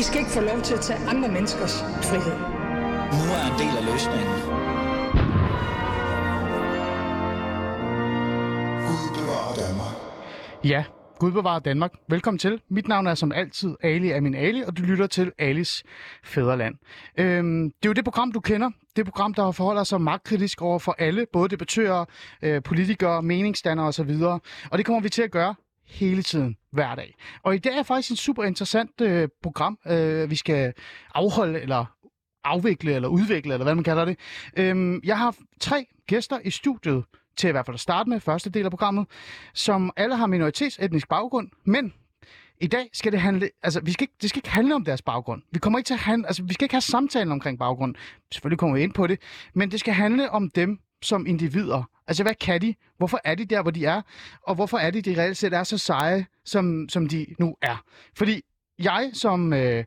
I skal ikke få lov til at tage andre menneskers frihed. Nu er en del af løsningen. Gud bevarer Danmark. Ja, Gud bevarer Danmark. Velkommen til. Mit navn er som altid Ali Amin Ali, og du lytter til Alis Fæderland. Øhm, det er jo det program, du kender. Det program, der forholder sig magtkritisk over for alle, både debattører, øh, politikere, meningsdannere osv. Og det kommer vi til at gøre hele tiden, hver dag. Og i dag er faktisk en super interessant øh, program, øh, vi skal afholde, eller afvikle, eller udvikle, eller hvad man kalder det. Øhm, jeg har tre gæster i studiet, til i hvert fald at starte med, første del af programmet, som alle har minoritetsetnisk baggrund, men i dag skal det handle, altså vi skal ikke, det skal ikke handle om deres baggrund. Vi kommer ikke til at handle, altså vi skal ikke have samtalen omkring baggrund. Selvfølgelig kommer vi ind på det, men det skal handle om dem som individer. Altså hvad kan de? Hvorfor er de der, hvor de er? Og hvorfor er de, de reelt set er så seje, som, som de nu er? Fordi jeg som øh,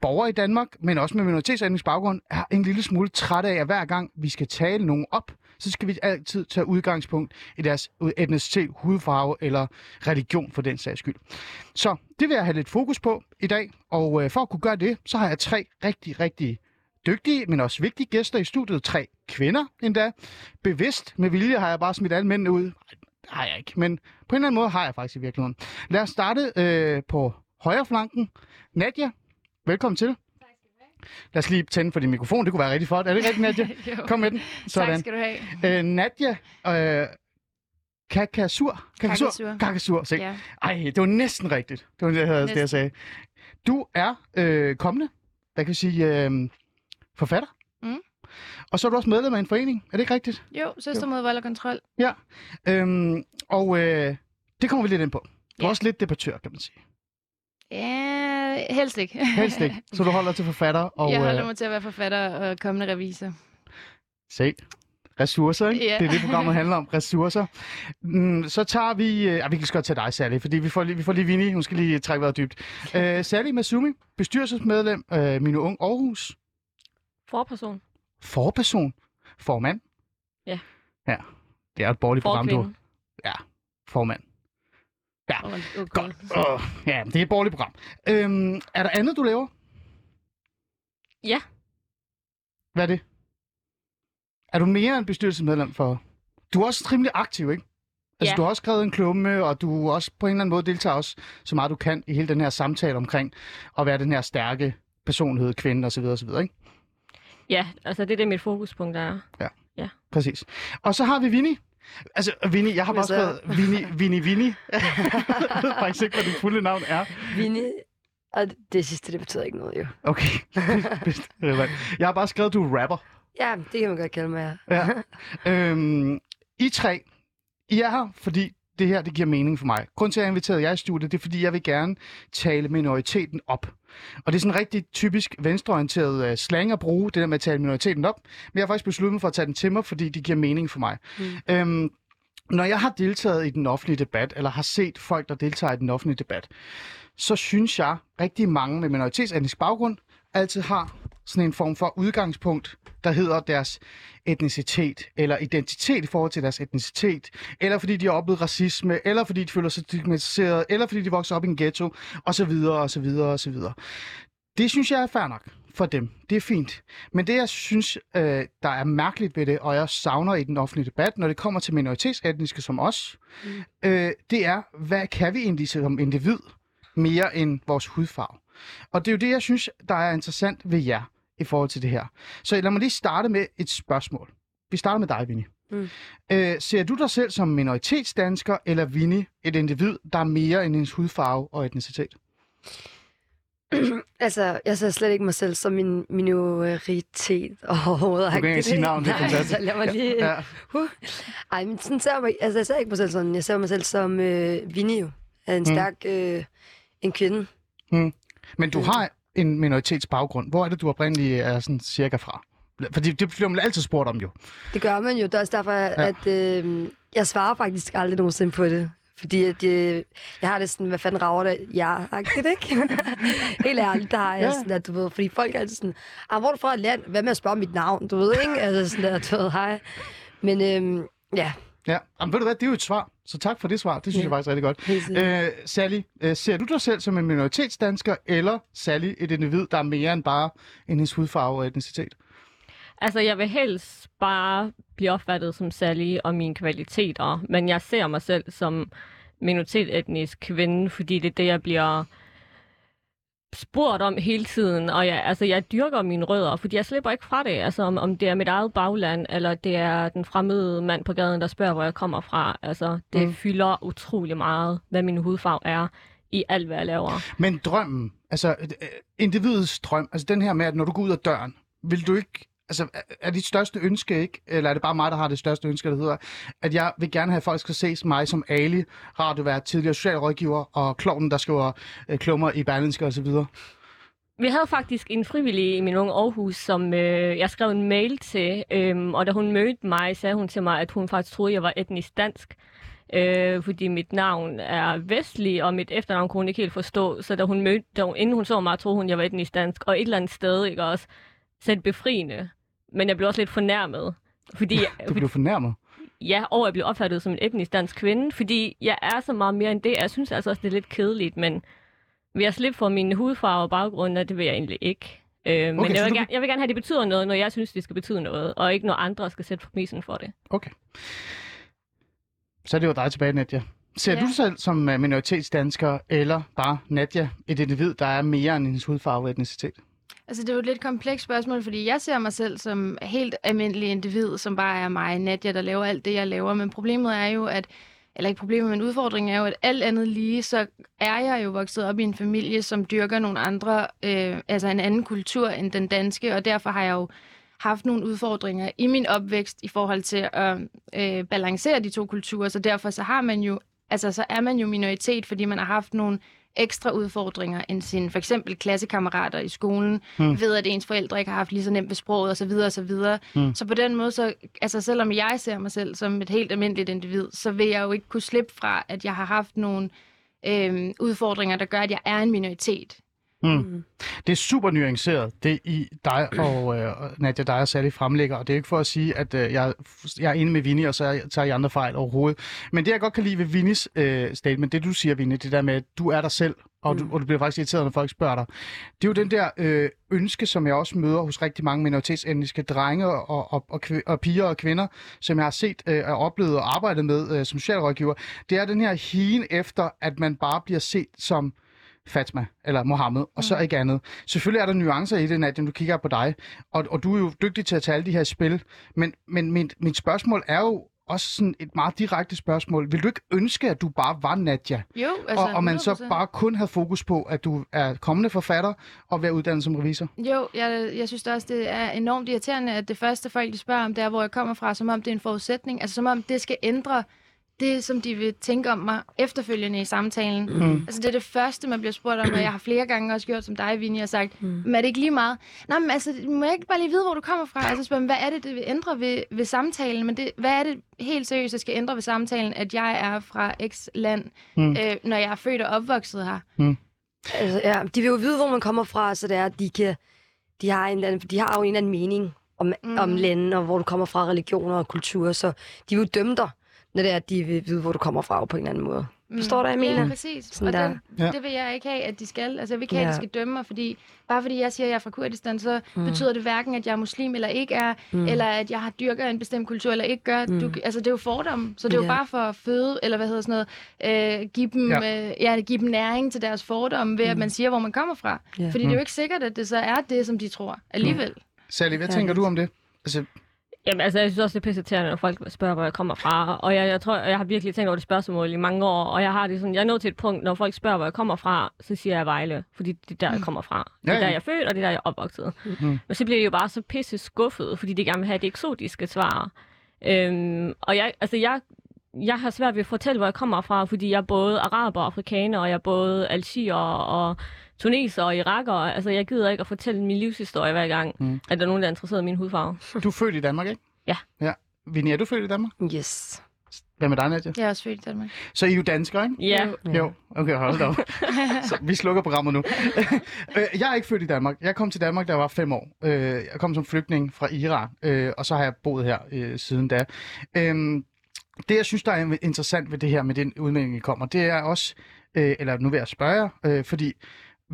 borger i Danmark, men også med minoritetsetnisk baggrund, er en lille smule træt af, at hver gang vi skal tale nogen op, så skal vi altid tage udgangspunkt i deres etnicitet, hudfarve eller religion for den sags skyld. Så det vil jeg have lidt fokus på i dag, og øh, for at kunne gøre det, så har jeg tre rigtig, rigtig dygtige, men også vigtige gæster i studiet. Tre kvinder endda. Bevidst med vilje har jeg bare smidt alle mændene ud. Nej, har jeg ikke, men på en eller anden måde har jeg faktisk i virkeligheden. Lad os starte øh, på højre flanken. Nadia, velkommen til. Lad os lige tænde for din mikrofon, det kunne være rigtig flot. Er det rigtigt, Nadia? Kom med den. Sådan. Tak skal du have. Øh, Nadia øh, Kakasur. Kakasur. Kakasur. Se. Ja. Ej, det var næsten rigtigt. Det var det, jeg, havde, det, jeg sagde. Du er øh, kommende, hvad kan jeg sige, øh, forfatter. Mm. Og så er du også medlem af en forening. Er det ikke rigtigt? Jo, Søster mod vold og kontrol. Ja. Øhm, og øh, det kommer vi lidt ind på. Du er Ja. også lidt debattør, kan man sige. Ja, helst ikke. Helst ikke. Så du holder til forfatter. Og, jeg holder øh, mig til at være forfatter og kommende revisor. Se. Ressourcer, ikke? Ja. Det er det, programmet handler om. Ressourcer. Mm, så tager vi... Øh, ah, vi kan godt tage dig, Sally, fordi vi får lige, vi får lige Vinnie. Hun skal lige trække vejret dybt. Øh, Sally Masumi, bestyrelsesmedlem, øh, Mine Ung Aarhus. Forperson. Forperson. Formand. Ja. Ja. Det er et borgerligt program, du. Ja. Formand. Ja. Oh, okay. Godt. Oh, ja, det er et borgerligt program. Øhm, er der andet, du laver? Ja. Hvad er det? Er du mere end bestyrelsesmedlem for... Du er også rimelig aktiv, ikke? Altså, Ja. du har også skrevet en klumme, og du også på en eller anden måde deltager også så meget du kan i hele den her samtale omkring at være den her stærke personlighed, kvinde osv. osv. Ikke? Ja, altså det er det, mit fokuspunkt er. Præcis. Og så har vi Vinnie. Altså, Vinnie, jeg har bare skrevet Vinnie, Vinnie, Vinnie. jeg ved faktisk ikke, hvad dit fulde navn er. Vinnie. Og det sidste, det betyder ikke noget, jo. Okay. Jeg har bare skrevet, du er rapper. Ja, det kan man godt kalde mig, ja. Ja. Øhm, I tre, I er her, fordi det her, det giver mening for mig. Grunden til, at jeg har inviteret jer i studiet, det er, fordi jeg vil gerne tale minoriteten op. Og det er sådan rigtig typisk venstreorienteret uh, slang at bruge, det der med at tale minoriteten op. Men jeg har faktisk besluttet mig for at tage den til mig, fordi det giver mening for mig. Mm. Øhm, når jeg har deltaget i den offentlige debat, eller har set folk, der deltager i den offentlige debat, så synes jeg, rigtig mange med minoritetsetnisk baggrund altid har sådan en form for udgangspunkt, der hedder deres etnicitet, eller identitet i forhold til deres etnicitet, eller fordi de har oplevet racisme, eller fordi de føler sig stigmatiseret, eller fordi de vokser op i en ghetto, osv., osv., osv. Det synes jeg er fair nok for dem. Det er fint. Men det, jeg synes, øh, der er mærkeligt ved det, og jeg savner i den offentlige debat, når det kommer til minoritetsetniske som os, mm. øh, det er, hvad kan vi egentlig som individ mere end vores hudfarve? Og det er jo det, jeg synes, der er interessant ved jer i forhold til det her. Så lad mig lige starte med et spørgsmål. Vi starter med dig, Vinnie. Mm. Øh, ser du dig selv som minoritetsdansker, eller Vinnie, et individ, der er mere end ens hudfarve og etnicitet? altså, jeg ser slet ikke mig selv som min minoritet overhovedet. Du kan ikke sige navn, det er Nej, fantastisk. Så lad mig lige... Ja. Uh. Ej, men sådan ser jeg mig... Altså, jeg ser ikke mig selv sådan. Jeg ser mig selv som øh, Vinnie en stærk... Øh, en kvinde. Men du har en minoritetsbaggrund. Hvor er det, du oprindeligt er sådan cirka fra? Fordi det bliver man altid spurgt om jo. Det gør man jo. Det er også derfor, ja. at øh, jeg svarer faktisk aldrig nogensinde på det. Fordi at, øh, jeg har det sådan, hvad fanden rager det? Ja, agtigt, ikke? Helt ærligt, der har jeg Ja. sådan der, du ved, fordi folk er altid sådan, ah, hvor er du fra et land? Hvad med at spørge mit navn? Du ved, ikke? Altså sådan der, du ved, hej. Men øhm, ja, Ja, Jamen, ved du hvad, det er jo et svar. Så tak for det svar. Det synes Ja. jeg faktisk er rigtig godt. Øh, Sally, øh, ser du dig selv som en minoritetsdansker, eller Sally et individ, der er mere end bare en hendes hudfarve og etnicitet? Altså, jeg vil helst bare blive opfattet som Sally og mine kvaliteter, men jeg ser mig selv som minoritetsetnisk kvinde, fordi det er det, jeg bliver spurgt om hele tiden, og jeg, altså, jeg dyrker mine rødder, fordi jeg slipper ikke fra det, altså om, om det er mit eget bagland, eller det er den fremmede mand på gaden, der spørger, hvor jeg kommer fra. Altså, det Mm. fylder utrolig meget, hvad min hudfarve er i alt, hvad jeg laver. Men drømmen, altså øh, individets drøm, altså den her med, at når du går ud af døren, vil du ikke, altså er- dit største ønske ikke, eller er det bare mig, der har det største ønske, der hedder, at jeg vil gerne have, at folk skal se mig som Ali, radiovært, tidligere socialrådgiver og klovnen, der skriver øh, klummer i Berlinske osv. Vi havde faktisk en frivillig i min unge Aarhus, som øh, jeg skrev en mail til, øh, og da hun mødte mig, sagde hun til mig, at hun faktisk troede, jeg var etnisk dansk. Øh, fordi mit navn er vestlig, og mit efternavn kunne hun ikke helt forstå. Så da hun mødte, da hun, inden hun så mig, troede hun, jeg var etnisk dansk. Og et eller andet sted, ikke også, selv befriende. Men jeg blev også lidt fornærmet. Fordi, Du blev fornærmet. ja, og jeg blev opfattet som en etnisk dansk kvinde, fordi jeg er så meget mere end det. Jeg synes altså også, det er lidt kedeligt, men vil jeg slippe for min hudfarve og baggrund, det vil jeg egentlig ikke. Øh, men Okay, så jeg vil, du gerne, jeg vil gerne have, at det betyder noget, når jeg synes, det skal betyde noget, og ikke når andre skal sætte præmissen for det. Okay. Så er det jo dig tilbage, Nadja. Ser Ja. du dig selv som øh, minoritetsdansker, eller bare Nadja, et individ, der er mere end hendes hudfarve og etnicitet? Altså, det er jo et lidt komplekst spørgsmål, fordi jeg ser mig selv som helt almindelig individ, som bare er mig, Nadia, der laver alt det, jeg laver. Men problemet er jo, at eller ikke problemet, men udfordringen er jo, at alt andet lige, så er jeg jo vokset op i en familie, som dyrker nogle andre, øh, altså en anden kultur end den danske, og derfor har jeg jo haft nogle udfordringer i min opvækst i forhold til at øh, balancere de to kulturer, så derfor så har man jo, altså så er man jo minoritet, fordi man har haft nogle ekstra udfordringer end sine for eksempel klassekammerater i skolen, hmm. ved at ens forældre ikke har haft lige så nemt ved sproget osv. Videre. Hmm. så på den måde, så, altså selvom jeg ser mig selv som et helt almindeligt individ, så vil jeg jo ikke kunne slippe fra, at jeg har haft nogle øh, udfordringer, der gør, at jeg er en minoritet. Mm. Det er super nuanceret, det I dig og øh, Nadia, dig og Sally fremlægger, og det er ikke for at sige, at øh, jeg, jeg er enig med Vinnie, og så tager I andre fejl overhovedet. Men det, jeg godt kan lide ved Vinnies øh, statement, det du siger, Vinnie, det der med, at du er dig selv, og, du, og du bliver faktisk irriteret, når folk spørger dig. Det er jo den der øh, ønske, som jeg også møder hos rigtig mange minoritetsetniske drenge og, og, og, kv- og piger og kvinder, som jeg har set øh, og oplevet og arbejdet med øh, som socialrådgiver. Det er den her higen efter, at man bare bliver set som Fatma eller Mohammed, og Mm. så ikke andet. Selvfølgelig er der nuancer i det, Nadia, når du kigger på dig, og, og du er jo dygtig til at tage alle de her spil, men, men mit, mit spørgsmål er jo også sådan et meget direkte spørgsmål. Vil du ikke ønske, at du bare var Nadia, Jo, altså, og, og man så 100%. bare kun havde fokus på, at du er kommende forfatter og være uddannet som revisor? Jo, jeg, jeg synes også, det er enormt irriterende, at det første folk, de spørger om, det er, hvor jeg kommer fra, som om det er en forudsætning. Altså som om det skal ændre det, som de vil tænke om mig efterfølgende i samtalen. Mm. Altså det er det første, man bliver spurgt om, og jeg har flere gange også gjort som dig, Vinnie, og sagt, mm. men er det ikke lige meget? Nej, men altså, må jeg ikke bare lige vide, hvor du kommer fra? Altså spørger, man, hvad er det, det vil ændre ved, ved samtalen? Men det, hvad er det helt seriøst, der skal ændre ved samtalen, at jeg er fra X land, Mm. mm. øh, når jeg er født og opvokset her? Altså, ja, de vil jo vide, hvor man kommer fra, så det er, at de, kan, de, har en anden, de har jo en eller anden mening om, mm. Om lande, og hvor du kommer fra, religioner og kulturer, så de vil jo dømme dig, når det er, at de vil vide, hvor du kommer fra på en eller anden måde. Forstår du, hvad jeg Ja, mener? præcis. Sådan og der. den, Ja. det vil jeg ikke have, at de skal. Altså, jeg vil ikke have, at Ja. de skal dømme mig, fordi bare fordi jeg siger, at jeg er fra Kurdistan, så mm. betyder det hverken, at jeg er muslim eller ikke er, mm. eller at jeg har dyrker en bestemt kultur eller ikke gør. Mm. Du, altså, det er jo fordomme, så det er jo Ja. bare for at føde, eller hvad hedder sådan noget, øh, give, dem, Ja. ja. Øh, ja, give dem næring til deres fordomme ved, mm. at man siger, hvor man kommer fra. Ja. Fordi det er jo ikke sikkert, at det så er det, som de tror alligevel. Sally, hvad Ja, tænker du om det? Altså, Jamen, altså, jeg synes også, det er pisseterende, når folk spørger, hvor jeg kommer fra. Og jeg, jeg tror, jeg har virkelig tænkt over det spørgsmål i mange år. Og jeg har det sådan, jeg er nået til et punkt, når folk spørger, hvor jeg kommer fra, så siger jeg Vejle. Fordi det er der, jeg kommer fra. Det er der, jeg er født, og det er der, jeg er opvokset. Mm. Men så bliver de jo bare så pisse skuffet, fordi de gerne vil have det eksotiske svar. Øhm, og jeg, altså, jeg, jeg har svært ved at fortælle, hvor jeg kommer fra, fordi jeg er både araber og afrikaner, og jeg er både algier og tuneser og iraker. Altså, jeg gider ikke at fortælle min livshistorie hver gang, Mm. at der er nogen, der er interesseret i min hudfarve. du er født i Danmark, ikke? Ja. Ja. Vinnie, er du født i Danmark? Yes. Hvad med dig, Nadia? Jeg er også født i Danmark. Så I er jo danskere, ikke? Ja, Ja. Jo, okay, hold da op. Så vi slukker programmet nu. Øh, jeg er ikke født i Danmark. Jeg kom til Danmark, da jeg var fem år. Øh, Jeg kom som flygtning fra Irak, øh, og så har jeg boet her siden da. Øhm, det, jeg synes, der er interessant ved det her, med den udmelding, I kommer, det er også, eller nu vil jeg spørge jer, fordi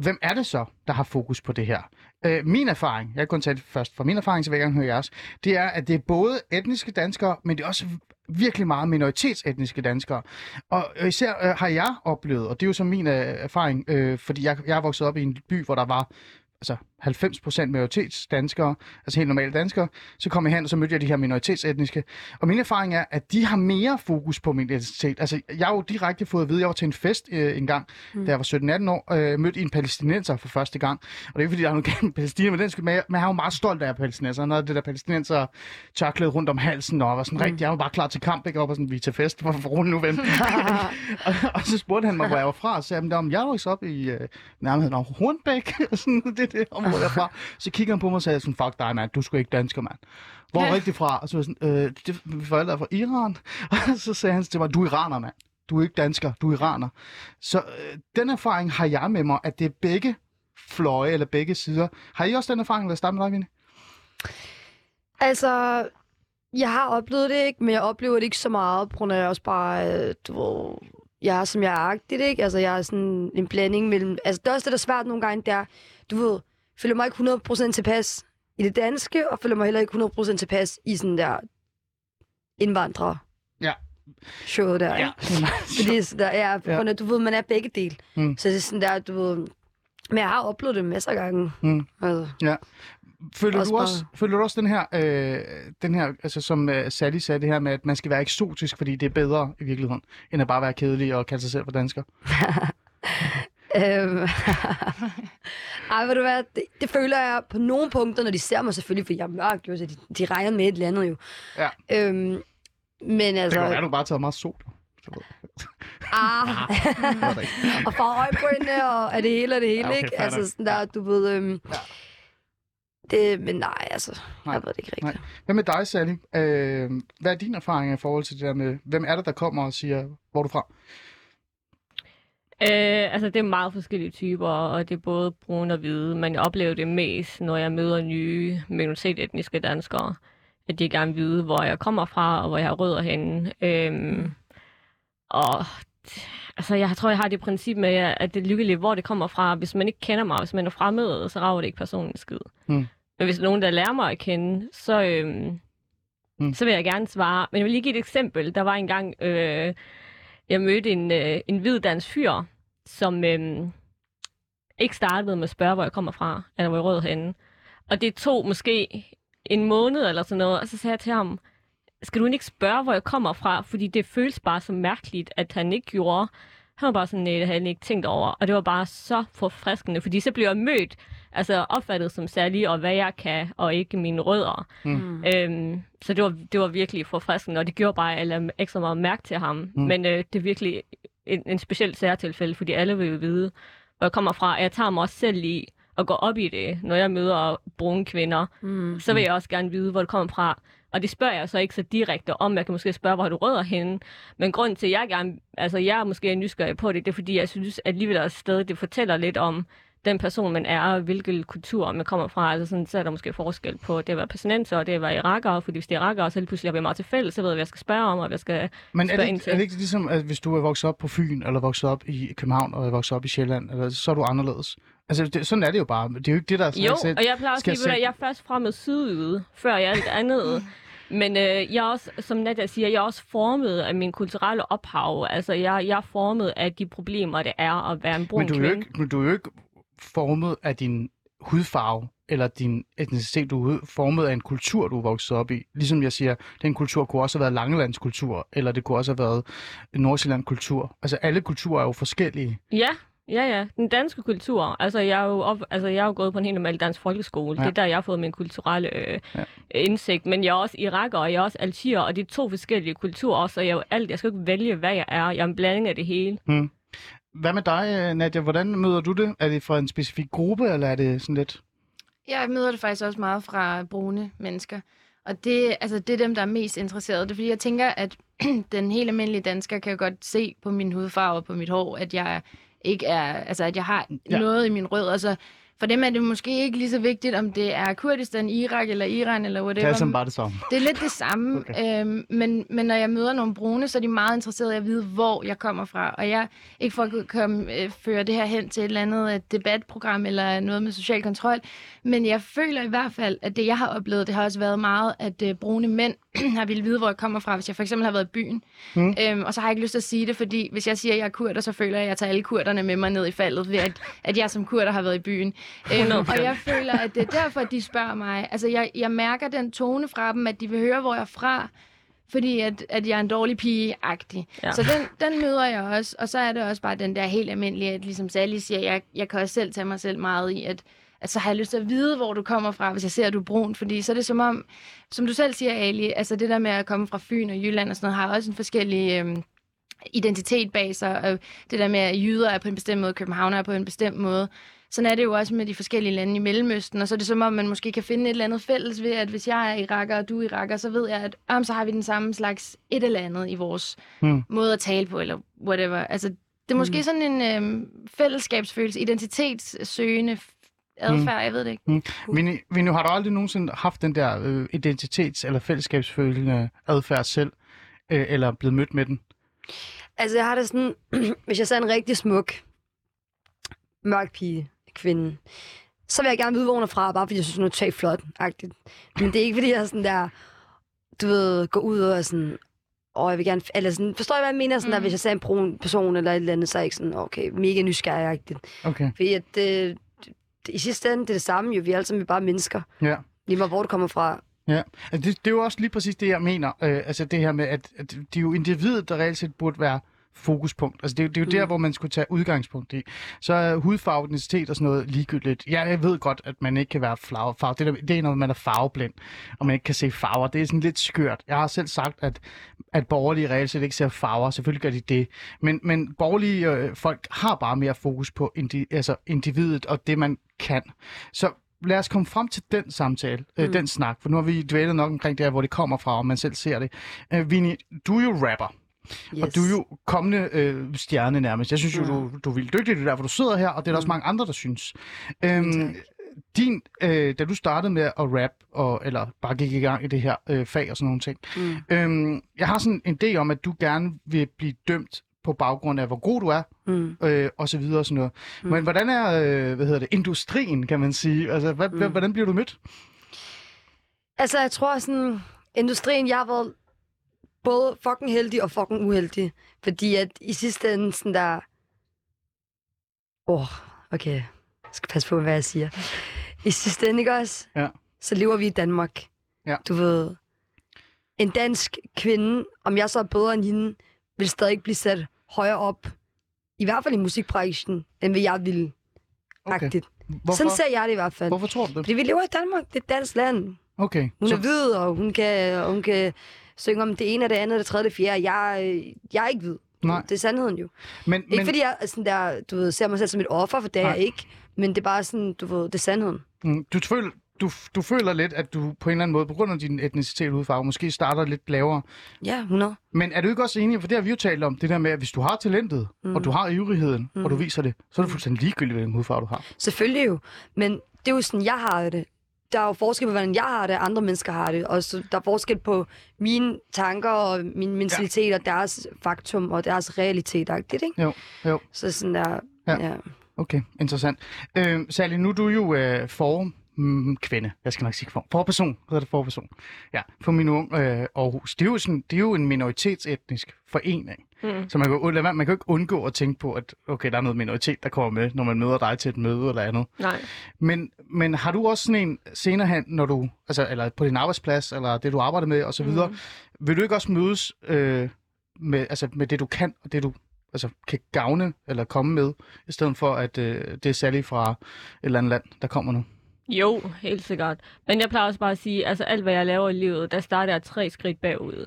hvem er det så, der har fokus på det her? Øh, min erfaring, jeg kan kun tage det først fra min erfaring, så vil jeg gerne høre jeres, det er, at det er både etniske danskere, men det er også virkelig meget minoritetsetniske danskere. Og især øh, har jeg oplevet, og det er jo så min øh, erfaring, øh, fordi jeg, jeg er vokset op i en by, hvor der var altså 90% minoritetsdanskere, altså helt normale danskere, så kom jeg hen, og så mødte jeg de her minoritetsetniske. Og min erfaring er, at de har mere fokus på min identitet. Altså, jeg har jo direkte fået at vide, jeg var til en fest øh, en gang, mm. da jeg var 17-18 år, øh, mødte en palæstinenser for første gang. Og det er ikke, fordi der er noget gennem Palæstina, men, den skal, men, jeg, men jeg er jo meget stolt af palæstinenser. Han havde det der palæstinenser tørklæde rundt om halsen, og var sådan mm. rigtig, jeg var bare klar til kamp, ikke? Og var sådan, vi er til fest, hvorfor roligt nu, ven? og, og, så spurgte han mig, hvor jeg var fra, og sagde, at jeg var op i øh, nærmest Hornbæk, og sådan, det, det område derfra. Så kigger han på mig og sagde sådan, fuck dig, mand, du er sgu ikke dansker, mand. Hvor er ja. rigtig fra? Og så var jeg sådan, øh, det, mine forældre er fra Iran. Og så sagde han til mig, du er iraner, mand. Du er ikke dansker, du er iraner. Så øh, den erfaring har jeg med mig, at det er begge fløje, eller begge sider. Har I også den erfaring, lad os starte med dig, Vinnie? Altså, jeg har oplevet det ikke, men jeg oplever det ikke så meget, på grund af også bare, øh, du ved, jeg er som jeg er agtigt, ikke? Altså, jeg er sådan en blanding mellem... Altså, det er også det, der er svært nogle gange, det er, du ved, føler mig ikke 100% tilpas i det danske, og føler mig heller ikke 100% tilpas i sådan der indvandrere. Ja. Show der, Ja. Fordi så der er, på Ja. grund af, du ved, man er begge dele. Mm. Så det er sådan der, du ved... Men jeg har oplevet det masser af gange. Mm. Altså, Føler Også du, også, bare- føler du også den her, øh, den her altså som øh, Sally sagde, det her med, at man skal være eksotisk, fordi det er bedre i virkeligheden, end at bare være kedelig og kalde sig selv for dansker? Øhm, Ej, ved du hvad, det, det føler jeg på nogle punkter, når de ser mig selvfølgelig, for jeg er mørk, jo, så de, de regner med et eller andet jo. Ja. Øhm, men Det altså... kan være, at du bare har taget meget sol. Ah, og fra øjebrynene, og er det hele og det hele, Ja, okay, ikke? Altså sådan der, du ved... Øhm, det, men nej, altså, Nej. jeg ved det ikke rigtigt. Nej. Hvad med dig, Sally? Øh, hvad er din erfaring i forhold til det der med, hvem er det, der kommer og siger, hvor er du fra? Øh, altså, det er meget forskellige typer, og det er både brune og hvide, men jeg oplever det mest, når jeg møder nye minoritetsetniske danskere, at de gerne vil vide, hvor jeg kommer fra, og hvor jeg har rødder henne. Øhm, og altså, jeg tror, jeg har det princip med, at det er lykkeligt, hvor det kommer fra. Hvis man ikke kender mig, hvis man er fremmed, så rager det ikke personen skid. Mm. Men hvis der nogen, der lærer mig at kende, så, øhm, mm. så vil jeg gerne svare. Men jeg vil lige give et eksempel. Der var engang, øh, jeg mødte en, øh, en hvid dansk fyr, som øh, ikke startede med at spørge, hvor jeg kommer fra, eller hvor jeg rød henne. Og det tog måske en måned eller sådan noget, og så sagde jeg til ham, skal du ikke spørge, hvor jeg kommer fra? Fordi det føles bare så mærkeligt, at han ikke gjorde. Han var bare sådan, nej, det havde han ikke tænkt over. Og det var bare så forfriskende, fordi så blev jeg mødt, altså opfattet som særlig, og hvad jeg kan, og ikke mine rødder. Mm. Øhm, så det var, det var virkelig forfriskende, og det gjorde bare, lagde ekstra meget mærke til ham. Mm. Mm. Men øh, det er virkelig en, en speciel særtilfælde, fordi alle vil jo vide, hvor jeg kommer fra. Og jeg tager mig også selv i at gå op i det, når jeg møder brune kvinder. Mm. Så vil jeg også gerne vide, hvor det kommer fra. Og det spørger jeg så ikke så direkte om. Jeg kan måske spørge, hvor har du rødder henne. Men grunden til, at jeg gerne, altså jeg er måske nysgerrig på det, det er fordi, jeg synes at alligevel er et sted, det fortæller lidt om den person, man er, og hvilken kultur man kommer fra. Altså sådan, så er der måske forskel på det at være palæstinenser og det at være iraker, fordi hvis det er iraker, så lige pludselig har vi meget til fælles, så ved jeg, hvad jeg skal spørge om, og hvad jeg skal Men er spørge det, ind til. er det ikke ligesom, at hvis du er vokset op på Fyn, eller vokset op i København, og er vokset op i Sjælland, eller, så er du anderledes? Altså, det, sådan er det jo bare. Det er jo ikke det, der er Jo, sådan, og jeg plejer også at sige, at jeg er først fremme sydyde, før jeg alt andet. Men øh, jeg er også, som Nadia siger, jeg er også formet af min kulturelle ophav. Altså, jeg, jeg er formet af de problemer, det er at være en brun men du, er jo kvinde. ikke, men du er jo ikke formet af din hudfarve, eller din etnicitet, du er formet af en kultur, du er vokset op i. Ligesom jeg siger, den kultur kunne også have været Langelands kultur, eller det kunne også have været Nordsjælland kultur. Altså alle kulturer er jo forskellige. Ja, ja, ja. Den danske kultur. Altså, jeg er jo, op, altså, jeg er jo gået på en helt normal dansk folkeskole. Ja. Det er der, jeg har fået min kulturelle øh, Ja. indsigt. Men jeg er også iraker, og jeg er også altier, og det er to forskellige kulturer også. Og jeg, er jo alt, jeg skal ikke vælge, hvad jeg er. Jeg er en blanding af det hele. Hvad med dig, øh, Nadia? Hvordan møder du det? Er det fra en specifik gruppe, eller er det sådan lidt... Jeg møder det faktisk også meget fra brune mennesker. Og det, altså, det er dem, der er mest interesserede. Det er fordi, jeg tænker, at den helt almindelige dansker kan jo godt se på min hudfarve og på mit hår, at jeg ikke er, altså at jeg har Ja. noget i min rød. Altså, For dem er det måske ikke lige så vigtigt, om det er Kurdistan, Irak eller Iran eller Det whatever. er sådan bare det samme. Det er lidt det samme, Okay. øhm, men, men når jeg møder nogle brune, så er de meget interesserede i at vide, hvor jeg kommer fra. Og jeg, ikke for at komme, øh, føre det her hen til et eller andet øh, debatprogram eller noget med social kontrol, men jeg føler i hvert fald, at det jeg har oplevet, det har også været meget, at øh, brune mænd har ville vide, hvor jeg kommer fra, hvis jeg for eksempel har været i byen. Mm. Øhm, og så har jeg ikke lyst til at sige det, fordi hvis jeg siger, at jeg er kurder, så føler jeg, at jeg tager alle kurderne med mig ned i faldet, ved at, at jeg som kurder har været i byen. Øhm, og jeg føler, at det er derfor, at de spørger mig. Altså, jeg, jeg mærker den tone fra dem, at de vil høre, hvor jeg er fra, fordi at, at jeg er en dårlig pige-agtig. Ja. Ja. Så den, den møder jeg også, og så er det også bare den der helt almindelige, at ligesom Sally siger, jeg, jeg kan også selv tage mig selv meget i, at, at så har jeg lyst til at vide, hvor du kommer fra, hvis jeg ser, at du er brun, fordi så er det som om, som du selv siger, Ali, altså det der med at komme fra Fyn og Jylland og sådan noget, har også en forskellig øhm, identitet bag sig, og det der med, at jyder er på en bestemt måde, københavner er på en bestemt måde. Sådan er det jo også med de forskellige lande i Mellemøsten, og så er det som om, man måske kan finde et eller andet fælles ved, at hvis jeg er iraker, og du er iraker, så ved jeg, at om, så har vi den samme slags et eller andet i vores hmm. måde at tale på, eller whatever. Altså, det er måske hmm. sådan en øhm, fællesskabsfølelse, identitetssøgende adfærd, hmm. jeg ved det ikke. Vinny, Vinny, har du aldrig nogensinde haft den der øh, identitets- eller fællesskabsfølende adfærd selv, øh, eller blevet mødt med den? Altså, jeg har det sådan, hvis jeg ser en rigtig smuk, mørk pige, kvinde, så vil jeg gerne vide, hvor hun er fra, bare fordi jeg synes, hun er totalt flot-agtigt. Men det er ikke, fordi jeg er sådan der, du ved, går ud og er sådan, og jeg vil gerne, eller sådan, forstår jeg, hvad jeg mener? Sådan, mm. der, hvis jeg ser en brun person eller et eller andet, så er jeg ikke sådan, okay, mega nysgerrig-agtigt. Okay, Fordi at det, det, i sidste ende, det er det samme jo, vi er alle sammen bare mennesker. ja. Lige meget, hvor du kommer fra. Ja, altså det, det er jo også lige præcis det, jeg mener. Øh, altså det her med, at, at det er jo individet, der reelt set burde være fokuspunkt. Altså det, er jo- det er jo mm. der, hvor man skulle tage udgangspunkt i. Så er hudfarve, etnicitet og sådan noget ligegyldigt. Ja, jeg ved godt, at man ikke kan være farve. farve. Det, der, det er, når man er farveblind, og man ikke kan se farver. Det er sådan lidt skørt. Jeg har selv sagt, at, at borgerlige reelt set ikke ser farver. Selvfølgelig gør de det. Men, men borgerlige øh, folk har bare mere fokus på indi, altså individet og det, man kan. Så lad os komme frem til den samtale, øh, Mm. den snak, for nu har vi dvælet nok omkring der, hvor det kommer fra, og man selv ser det. Øh, Vinnie, du er jo rapper, yes. og du er jo kommende øh, stjerne nærmest. Jeg synes jo, Mm. du, du er vildt dygtig, det er derfor, du sidder her, og det er der også Mm. mange andre, der synes. Øhm, Tak. din, øh, da du startede med at rap, og, eller bare gik i gang i det her øh, fag og sådan nogle ting, Mm. øhm, jeg har sådan en idé om, at du gerne vil blive dømt på baggrund af, hvor god du er, Mm. øh, og så videre og sådan noget. Mm. Men hvordan er, øh, hvad hedder det, industrien, kan man sige? Altså, hvad. Mm. hvordan bliver du mødt? Altså, jeg tror sådan, industrien, jeg har været både fucking heldig og fucking uheldig. Fordi at i sidste ende sådan der... Åh, oh, okay. Jeg skal passe på, hvad jeg siger. I sidste ende, ikke også? Ja. Så lever vi i Danmark. Ja. Du ved, en dansk kvinde, om jeg så er bedre end hende, vil stadig blive sat højere op. I hvert fald i musikbranchen, end hvad jeg ville. Okay. Okay. Hvorfor, Sådan ser jeg det i hvert fald. hvorfor tror du det? Fordi vi lever i Danmark. Det er et dansk land. Okay. Hun så, er hvid, og hun kan, og hun kan synge om det ene, det andet, det tredje, det fjerde. Jeg, jeg er ikke hvid. Nej. Det er sandheden jo. men, Ikke men, fordi jeg sådan der, du ved, ser mig selv som et offer, for det er Nej. jeg ikke. Men det er bare sådan, du ved, det er sandheden. mm, du, føler, du, du føler lidt, at du på en eller anden måde, på grund af din etnicitet og hudfarve, måske starter lidt lavere. Ja, 100. Men er du ikke også enig, for det har vi jo talt om, det der med, at hvis du har talentet, mm. og du har ivrigheden, mm. og du viser det, så er det fuldstændig ligegyldigt, hvilken hudfarve du har. Selvfølgelig jo. Men det er jo sådan, jeg har det. Der er jo forskel på, hvordan jeg har det, og andre mennesker har det. Og så der er forskel på mine tanker og min mentalitet ja. og deres faktum og deres realitet. Ikke? Jo, jo. Så sådan der, Ja. ja. Okay, interessant. Øh, Sally, nu er du jo øh, for mm, kvinde. Jeg skal nok sige for. Forperson hedder det forperson. Ja, for min ung øh, Aarhus. Det er, jo sådan, det er jo en minoritetsetnisk forening. Mm. Så man kan, jo- man kan jo ikke undgå at tænke på, at okay, der er noget minoritet, der kommer med, når man møder dig til et møde eller andet. Nej. Men, men har du også sådan en senere hen, når du, altså, eller på din arbejdsplads, eller det du arbejder med osv., mm. vil du ikke også mødes øh, med, altså, med det du kan, og det du altså, kan gavne eller komme med, i stedet for at øh, det er Sally fra et eller andet land, der kommer nu? Jo, helt sikkert. Men jeg plejer også bare at sige, altså alt hvad jeg laver i livet, der starter jeg tre skridt bagud.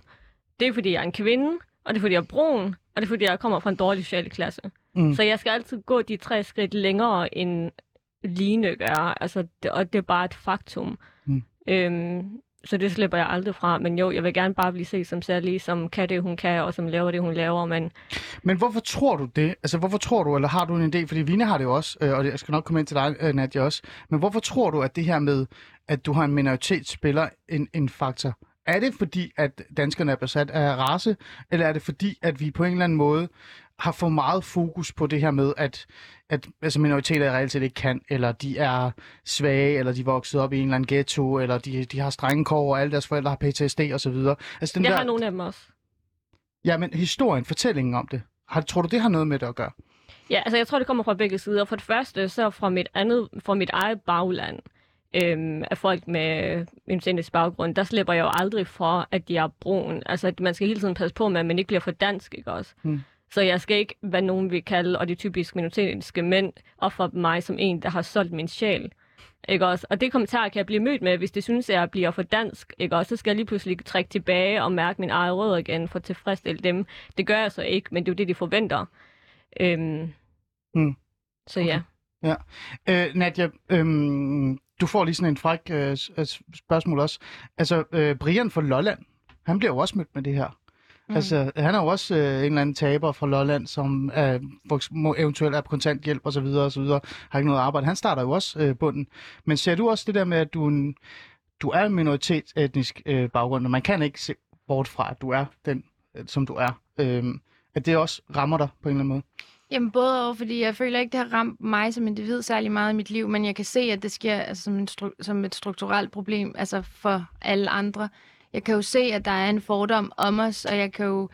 Det er fordi jeg er en kvinde, og det er fordi jeg er brun, og det er fordi jeg kommer fra en dårlig social klasse. Mm. Så jeg skal altid gå de tre skridt længere end Line gør. Altså, det, og det er bare et faktum. Mm. Øhm, så det slipper jeg aldrig fra. Men jo, jeg vil gerne bare blive set som særlig, som kan det, hun kan, og som laver det, hun laver. Men Men hvorfor tror du det? Altså, hvorfor tror du, eller har du en idé? Fordi Vine har det jo også, øh, og jeg skal nok komme ind til dig, øh, Nadia, også. Men hvorfor tror du, at det her med, at du har en minoritet, spiller en, en faktor? Er det fordi, at danskerne er besat af race, eller er det fordi, at vi på en eller anden måde har for meget fokus på det her med, at, at altså minoriteter reelt set ikke kan, eller de er svage, eller de er vokset op i en eller anden ghetto, eller de, de har strenge kår, og alle deres forældre har PTSD osv. Altså den jeg der, har nogle af dem også. Ja, men historien, fortællingen om det, har, tror du, det har noget med det at gøre? Ja, altså jeg tror, det kommer fra begge sider. For det første, så fra mit, andet, fra mit eget bagland øhm, af folk med en baggrund, der slipper jeg jo aldrig for, at de er brun. Altså, at man skal hele tiden passe på med, at man ikke bliver for dansk, ikke også? Hmm. Så jeg skal ikke, hvad nogen vil kalde, og de typisk minoritetiske mænd, offer mig som en, der har solgt min sjæl. Ikke også? Og det kommentar kan jeg blive mødt med, hvis det synes, at jeg bliver for dansk. Ikke også? Så skal jeg lige pludselig trække tilbage og mærke min eget rød igen for at tilfredsstille dem. Det gør jeg så ikke, men det er jo det, de forventer. Øhm, Hmm. Så ja. Øh, Nadia, øhm, du får lige sådan en fræk øh, øh, spørgsmål også. Altså, øh, Brian fra Lolland, han bliver jo også mødt med det her. Mm. Altså, han er jo også øh, en eller anden taber fra Lolland, som øh, må eventuelt er på kontanthjælp osv. osv. har ikke noget arbejde. Han starter jo også øh, bunden. Men ser du også det der med, at du, en, du er en minoritetsetnisk øh, baggrund, og man kan ikke se bort fra, at du er den, øh, som du er. Øh, at det også rammer dig på en eller anden måde? Jamen både over, fordi jeg føler ikke, det har ramt mig som individ særlig meget i mit liv, men jeg kan se, at det sker altså, som, en stru- som et strukturelt problem altså for alle andre. Jeg kan jo se, at der er en fordom om os, og jeg kan jo...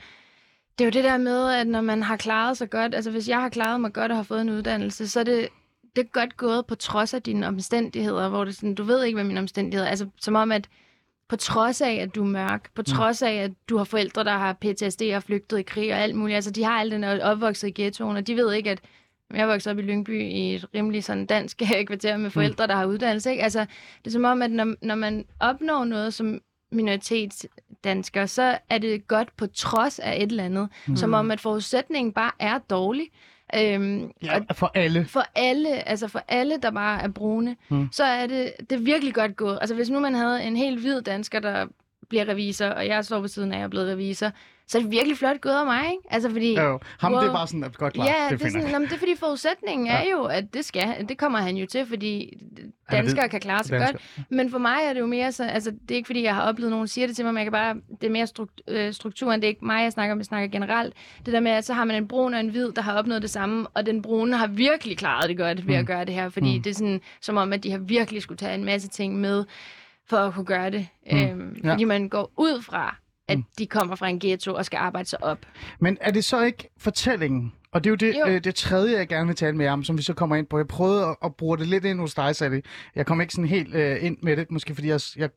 Det er jo det der med, at når man har klaret sig godt, altså hvis jeg har klaret mig godt og har fået en uddannelse, så er det, det er godt gået på trods af dine omstændigheder, hvor det sådan, du ved ikke, hvad mine omstændigheder er. Altså som om, at på trods af, at du er mørk, på trods af, at du har forældre, der har PTSD og flygtet i krig og alt muligt. Altså, de har alt den opvokset i ghettoen, og de ved ikke, at jeg vokset op i Lyngby i et rimelig sådan dansk kvarter med forældre, der har uddannelse. Ikke? Altså, det er som om, at når, når man opnår noget som minoritetsdansker, så er det godt på trods af et eller andet. Mm. Som om, at forudsætningen bare er dårlig. Øhm, Ja, for alle. for alle, altså for alle, der bare er brune, Mm. mm. så er det, det er virkelig godt gået. Altså hvis nu man havde en helt hvid dansker, der bliver revisor, og jeg står ved siden af, at jeg er blevet revisor, så er det virkelig flot gået af mig, ikke? Altså fordi... Ja, jo. Ham, Wow. det er bare sådan, at godt klart. Ja, det det, er sådan, jamen, det er fordi forudsætningen Ja. er jo, at det skal, det kommer han jo til, fordi er danskere kan klare sig Dansker. godt. Men for mig er det jo mere så, altså det er ikke fordi, jeg har oplevet, at nogen siger det til mig, men jeg kan bare, det er mere strukt, øh, strukturen, det er ikke mig, jeg snakker om, jeg snakker generelt. Det der med, at så har man en brun og en hvid, der har opnået det samme, og den brune har virkelig klaret det godt ved Mm. at gøre det her, fordi Mm. det er sådan, som om, at de har virkelig skulle tage en masse ting med, for at kunne gøre det. Mm. Øhm, Ja. Fordi man går ud fra, at Mm. de kommer fra en ghetto og skal arbejde sig op. Men er det så ikke fortællingen? Og det er jo det, Jo. øh, det tredje, jeg gerne vil tale med jer om, som vi så kommer ind på. Jeg prøvede at, at bruge det lidt ind hos dig, Sally. Jeg kom ikke sådan helt øh, ind med det, måske fordi jeg, jeg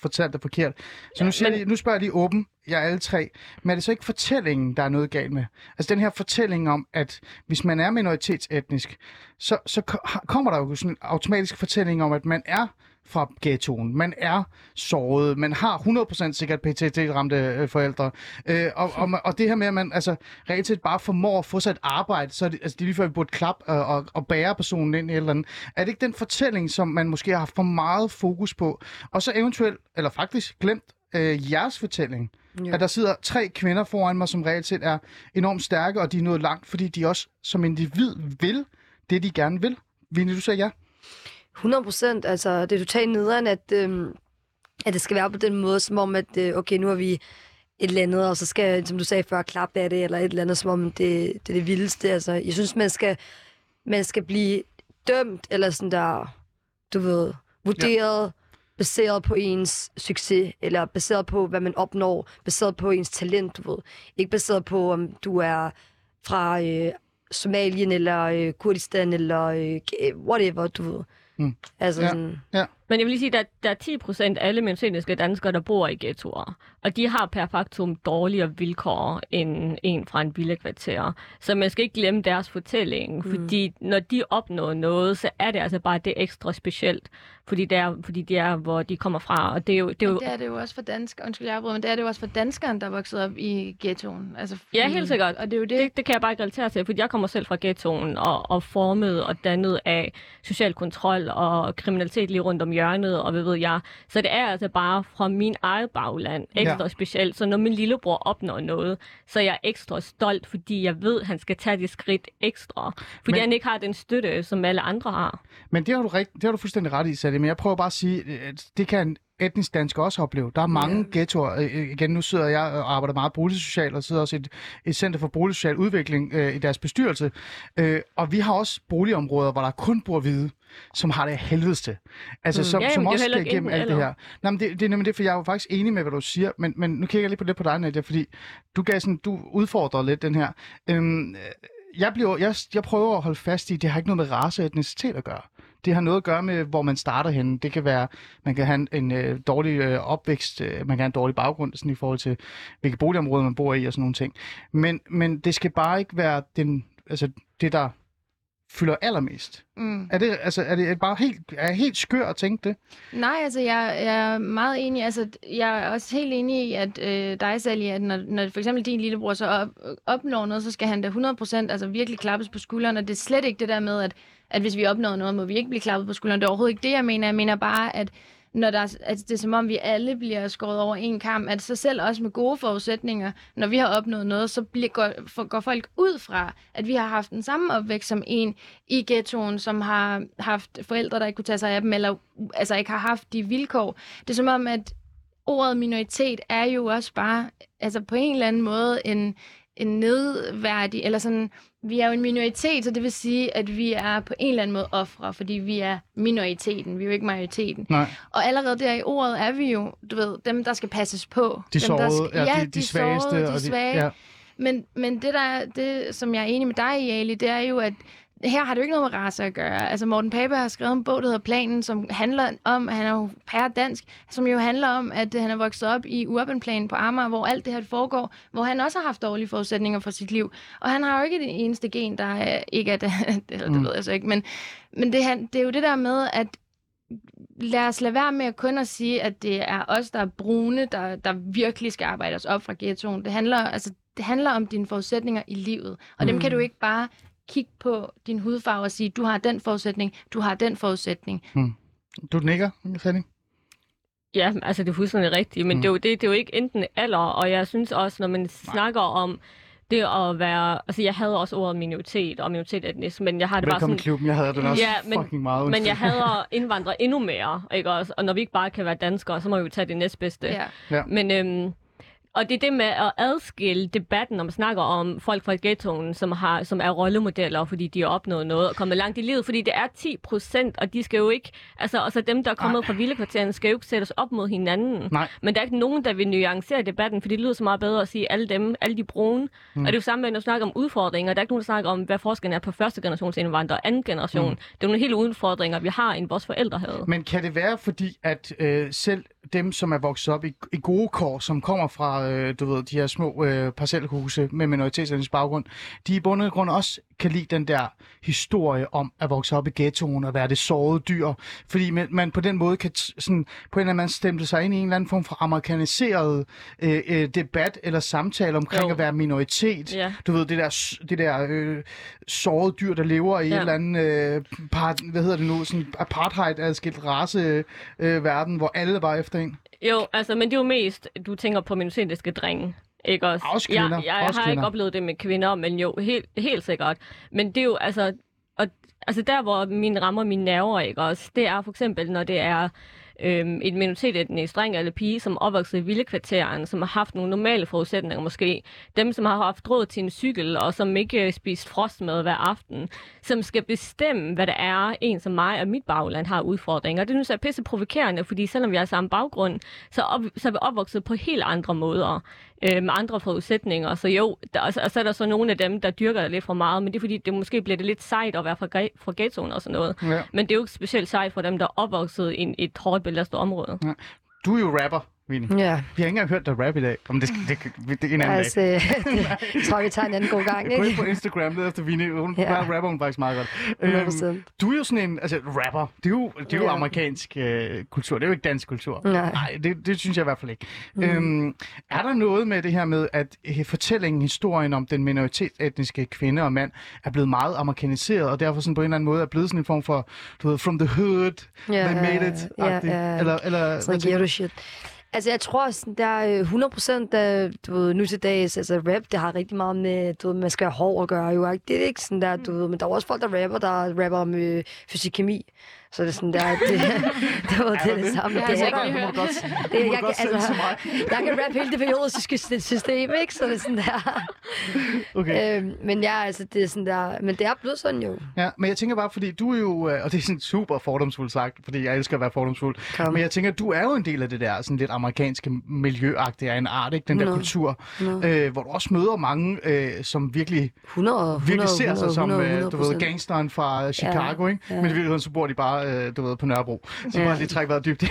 fortalte det forkert. Så nu, siger men- men... nu spørger jeg lige åben, jeg er alle tre. Men er det så ikke fortællingen, der er noget galt med? Altså den her fortælling om, at hvis man er minoritetsetnisk, så, så kommer der jo sådan en automatisk fortælling om, at man er fra ghettoen. Man er såret. Man har 100% sikkert PTSD-ramte øh, forældre. Øh, og, og, og det her med, at man altså, reelt set bare formår at få sig et arbejde, så er det, altså, det er lige før, vi burde klappe og, og, og bære personen ind i et eller andet. Er det ikke den fortælling, som man måske har haft for meget fokus på? Og så eventuelt, eller faktisk glemt, øh, jeres fortælling. Ja. At der sidder tre kvinder foran mig, som reelt set er enormt stærke, og de er nået langt, fordi de også som individ vil det, de gerne vil. Vinnie, du siger ja? 100 procent. Altså, det er totalt nederen, at, øhm, at det skal være på den måde, som om, at øh, okay, nu har vi et eller andet, og så skal, som du sagde før, klappe af det, eller et eller andet, som om det, det er det vildeste. Altså, jeg synes, man skal, man skal blive dømt, eller sådan der, du ved, vurderet, ja. baseret på ens succes, eller baseret på, hvad man opnår, baseret på ens talent, du ved. Ikke baseret på, om du er fra øh, Somalien, eller øh, Kurdistan, eller øh, whatever, du ved. Mm. Altså Ja. sådan, Men jeg vil lige sige, at der, der er 10 procent af alle minoritetiske danskere, der bor i ghettoer. Og de har per faktum dårligere vilkår end en fra en villekvarter. Så man skal ikke glemme deres fortælling, mm. fordi når de opnår noget, så er det altså bare det ekstra specielt. Fordi det er, fordi det er hvor de kommer fra. Og det er jo, det er jo, Men det er det jo også for danskere, undskyld jeg afbryder, men det er det jo også for danskeren, der er vokset op i ghettoen. Altså, fordi, Ja, helt sikkert. Og det er jo det, det, det kan jeg bare ikke relatere til, fordi jeg kommer selv fra ghettoen og, og formet og dannet af social kontrol og kriminalitet lige rundt om hjørnet, og hvad ved jeg. Så det er altså bare fra min eget bagland ekstra Ja. specielt. Så når min lillebror opnår noget, så er jeg ekstra stolt, fordi jeg ved, at han skal tage det skridt ekstra. Fordi Men- Men... han ikke har den støtte, som alle andre har. Men det har du, rigt, det har du fuldstændig ret i, Sally. Men jeg prøver bare at sige, at det kan etnisk dansk også opleve. Der er mange yeah. ghettoer. Øh, øh, Igen, nu sidder jeg og arbejder meget boligsocialt, og sidder også i et, et center for boligsocial udvikling øh, i deres bestyrelse. Øh, og vi har også boligområder, hvor der kun bor hvide, som har det af helvedes til. Altså, mm. som, Ja, som det også skal igennem alt det her. Nej, men det, det er nemlig det, for jeg er jo faktisk enig med, hvad du siger, men, men nu kigger jeg lidt på det på dig, Nadia, fordi du gav sådan, du udfordrer lidt den her. Øhm, jeg, bliver, jeg, jeg prøver at holde fast i, det har ikke noget med race og etnicitet at gøre. Det har noget at gøre med, hvor man starter henne. Det kan være, man kan have en, en øh, dårlig øh, opvækst, øh, man kan have en dårlig baggrund sådan i forhold til, hvilke boligområder man bor i og sådan nogle ting. Men, men det skal bare ikke være den, altså, det, der fylder allermest. Mm. Er det, altså, er det bare helt, er jeg helt skør at tænke det? Nej, altså jeg, jeg er meget enig. Altså, jeg er også helt enig i, at øh, dig, Sally, at når, når for eksempel din lillebror så op, opnår noget, så skal han da 100% altså virkelig klappes på skulderen. Og det er slet ikke det der med, at, at hvis vi opnår noget, må vi ikke blive klappet på skulderen. Det er overhovedet ikke det, jeg mener. Jeg mener bare, at når der, er- at det er som om, vi alle bliver skåret over en kamp, at så selv også med gode forudsætninger, når vi har opnået noget, så bliver, går, for, går folk ud fra, at vi har haft den samme opvækst som en i ghettoen, som har haft forældre, der ikke kunne tage sig af dem, eller altså ikke har haft de vilkår. Det er som om, at ordet minoritet er jo også bare, altså på en eller anden måde, en, en nedværdig, eller sådan, vi er jo en minoritet, så det vil sige, at vi er på en eller anden måde ofre, fordi vi er minoriteten, vi er jo ikke majoriteten. Nej. Og allerede der i ordet er vi jo, du ved, dem, der skal passes på. De dem, der sårede, skal, ja, de, de, svageste. sårede, og de svage. Ja. Men, men det, der, det, som jeg er enig med dig i, Ali, det er jo, at her har det jo ikke noget med race at gøre. Altså Morten Pape har skrevet en bog, der hedder Planen, som handler om, han er jo pære dansk, som jo handler om, at han er vokset op i Urbanplanen på Amager, hvor alt det her foregår, hvor han også har haft dårlige forudsætninger for sit liv. Og han har jo ikke det eneste gen, der er, ikke er det, eller det Mm. ved jeg så ikke, men, men det, det er jo det der med, at lad os lade være med at kun at sige, at det er os, der er brune, der, der virkelig skal arbejde os op fra ghettoen. Det handler, altså, det handler om dine forudsætninger i livet. Og dem kan du ikke bare kigge på din hudfarve og sige, du har den forudsætning, du har den forudsætning. Du nikker, Sally? Ja, altså det er fuldstændig rigtigt, men Mm. det, er jo, det, det er jo ikke enten eller, og jeg synes også, når man snakker om det at være, altså jeg havde også ordet minoritet og minoritet etnisk, men jeg har det Velkommen bare sådan, klubben. Jeg havde den også Ja, men- fucking meget. men jeg undskyld. hader indvandrere endnu mere, ikke også? Og når vi ikke bare kan være danskere, så må vi jo tage det næstbedste. Ja. Ja. Men, øhm, og det er det med at adskille debatten, når man snakker om folk fra ghettoen, som, har, som er rollemodeller, fordi de har opnået noget og kommet langt i livet. Fordi det er 10 procent, og de skal jo ikke... Altså, altså dem, der er kommet fra vildekvarteren, skal jo ikke sættes op mod hinanden. Nej. Men der er ikke nogen, der vil nuancere debatten, fordi det lyder så meget bedre at sige alle dem, alle de brune. Mm. Og det er jo samme med, når du snakker om udfordringer. Der er ikke nogen, der snakker om, hvad forskellen er på første generations indvandrere og anden generation. Mm. Det er nogle helt udfordringer, vi har, end vores forældre havde. Men kan det være, fordi at øh, selv dem, som er vokset op i, i gode kår, som kommer fra øh, du ved, de her små øh, parcelhuse med minoritetsernes baggrund, de i bund og grund også kan lide den der historie om at vokse op i ghettoen og være det sårede dyr. Fordi man, man på den måde kan sådan, på en eller anden måde stemple sig ind i en eller anden form for amerikaniseret øh, øh, debat eller samtale omkring Jo. at være minoritet. Ja. Du ved, det der, det der øh, sårede dyr, der lever i ja. Et eller andet, øh, part, hvad hedder det nu, sådan apartheid-adskilt race øh, verden, hvor alle var efter en. Jo, altså, men det er jo mest, du tænker på minoritetiske drenge. Ikke også? Også kvinder, Jeg, jeg, også har kvinder. ikke oplevet det med kvinder, men jo, helt, helt sikkert. Men det er jo, altså, og, altså der, hvor min rammer mine nerver, ikke også, det er for eksempel, når det er øhm, et minoritetsetnisk dreng eller pige, som er opvokset i villekvarteren, som har haft nogle normale forudsætninger måske. Dem, som har haft råd til en cykel, og som ikke øh, spist frostmad hver aften. Som skal bestemme, hvad det er, en som mig og mit bagland har udfordringer. Det synes jeg er pisse provokerende, fordi selvom vi har samme baggrund, så, op, så er vi opvokset på helt andre måder. Øh, med andre forudsætninger. Så jo, der, og, så, og så er der så nogle af dem, der dyrker det lidt for meget, men det er fordi, det måske bliver det lidt sejt at være fra, fra ghettoen og sådan noget. Ja. Men det er jo ikke specielt sejt for dem, der er opvokset i et hårdt belastet område. Du er jo rapper, Vinnie. Ja, Vi har ikke engang hørt dig rap i dag. Om det, det, det, det er en anden altså, dag. det tror jeg, vi tager en anden god gang, Gå ind ikke? på Instagram, led efter Vinnie. Hun Ja. ja. rapper hun faktisk meget godt. 100%. du er jo sådan en, altså rapper, det er jo, det er jo Ja. amerikansk øh, kultur, det er jo ikke dansk kultur. Nej. Nej det, det synes jeg i hvert fald ikke. Mm. Øhm, er der noget med det her med, at øh, fortællingen, historien om den minoritetsetniske kvinde og mand er blevet meget amerikaniseret, og derfor sådan på en eller anden måde er blevet sådan en form for, du ved, from the hood, Ja, they made it, agtigt. ja. Eller, eller, Sådan noget shit. Altså, jeg tror, sådan, der er øh, 100 procent af, du ved, nu til dags, altså rap, det har rigtig meget med, du ved, man skal have hår at gøre, jo, ikke? Det er ikke sådan der, du ved, men der er også folk, der rapper, der rapper om øh, fysik-kemi. Så det er sådan der, det, det, det, det det samme. Ja, Det er jeg må godt, det, jeg, kan, altså, jeg kan rappe hele det periodiske sy- system, ikke? Så det er sådan der. Okay. øhm, men ja, altså, det er sådan der, men det er blevet sådan jo. Ja, men jeg tænker bare, fordi du er jo, øh, og det er sådan super fordomsfuldt sagt, fordi jeg elsker at være fordomsfuld, Kom. men jeg tænker, du er jo en del af det der sådan lidt amerikanske miljøagtige af en art, ikke? Den der 100. kultur, 100. øh, hvor du også møder mange, øh, som virkelig, 100, 100, virkelig ser sig 100, som, 100, øh, du ved, 100%. gangsteren fra Chicago, ikke? ja. Men i virkeligheden, så bor de bare, øh, du ved, på Nørrebro. Så Ja. bare lige trække vejret dybt, øh,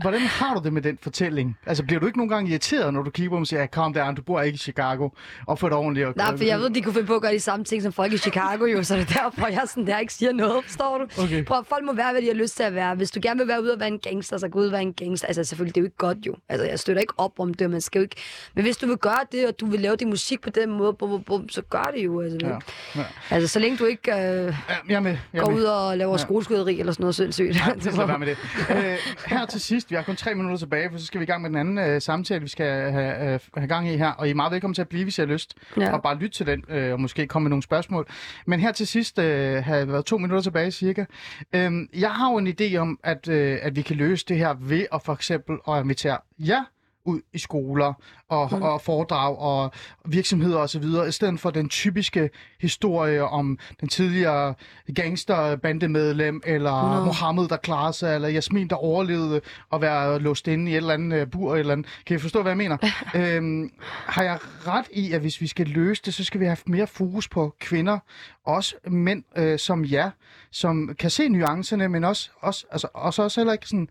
Hvordan har du det med den fortælling? Altså, bliver du ikke nogle gange irriteret, når du kigger på og siger, kom der, du bor ikke i Chicago, opfør dig ordentligt. Og, Nej, for jeg ved, de kunne finde på at gøre de samme ting som folk i Chicago, jo, så det er derfor, jeg sådan der ikke siger noget, forstår du? Okay. Prøv, folk må være, hvad de har lyst til at være. Hvis du gerne vil være ude og være en gangster, så gå ud og være en gangster. Altså selvfølgelig, det er jo ikke godt jo. Altså jeg støtter ikke op om det, man skal jo ikke... Men hvis du vil gøre det, og du vil lave din musik på den måde, bum, bum, bum, så gør det jo. Altså, Ja, ja. altså så længe du ikke øh, Ja, jeg med. Jeg går med. ud og laver Ja. ja. skoleskuderi eller sådan noget sindssygt. Ja, det skal være med det. Øh, her til sidst, vi har kun tre minutter tilbage, for så skal vi i gang med den anden øh, samtale, vi skal have, øh, have gang i her. Og I er meget velkommen til at blive, hvis I har lyst. Ja. Og bare lytte til den, øh, og måske komme med nogle spørgsmål. Men her til sidst øh, har været to minutter tilbage cirka. Øh, jeg har jo en idé om, at, øh, at vi kan løse det her ved at for eksempel at invitere jer ud i skoler og, mm. og foredrag og virksomheder osv., i stedet for den typiske historie om den tidligere gangsterbandemedlem, eller 100. Mohammed, der klarer sig, eller Jasmin, der overlevede at være låst inde i et eller andet uh, bur. Eller andet. Kan I forstå, hvad jeg mener? øhm, har jeg ret i, at hvis vi skal løse det, så skal vi have mere fokus på kvinder, også mænd øh, som jer, som kan se nuancerne, men også, også, altså, også, også heller ikke sådan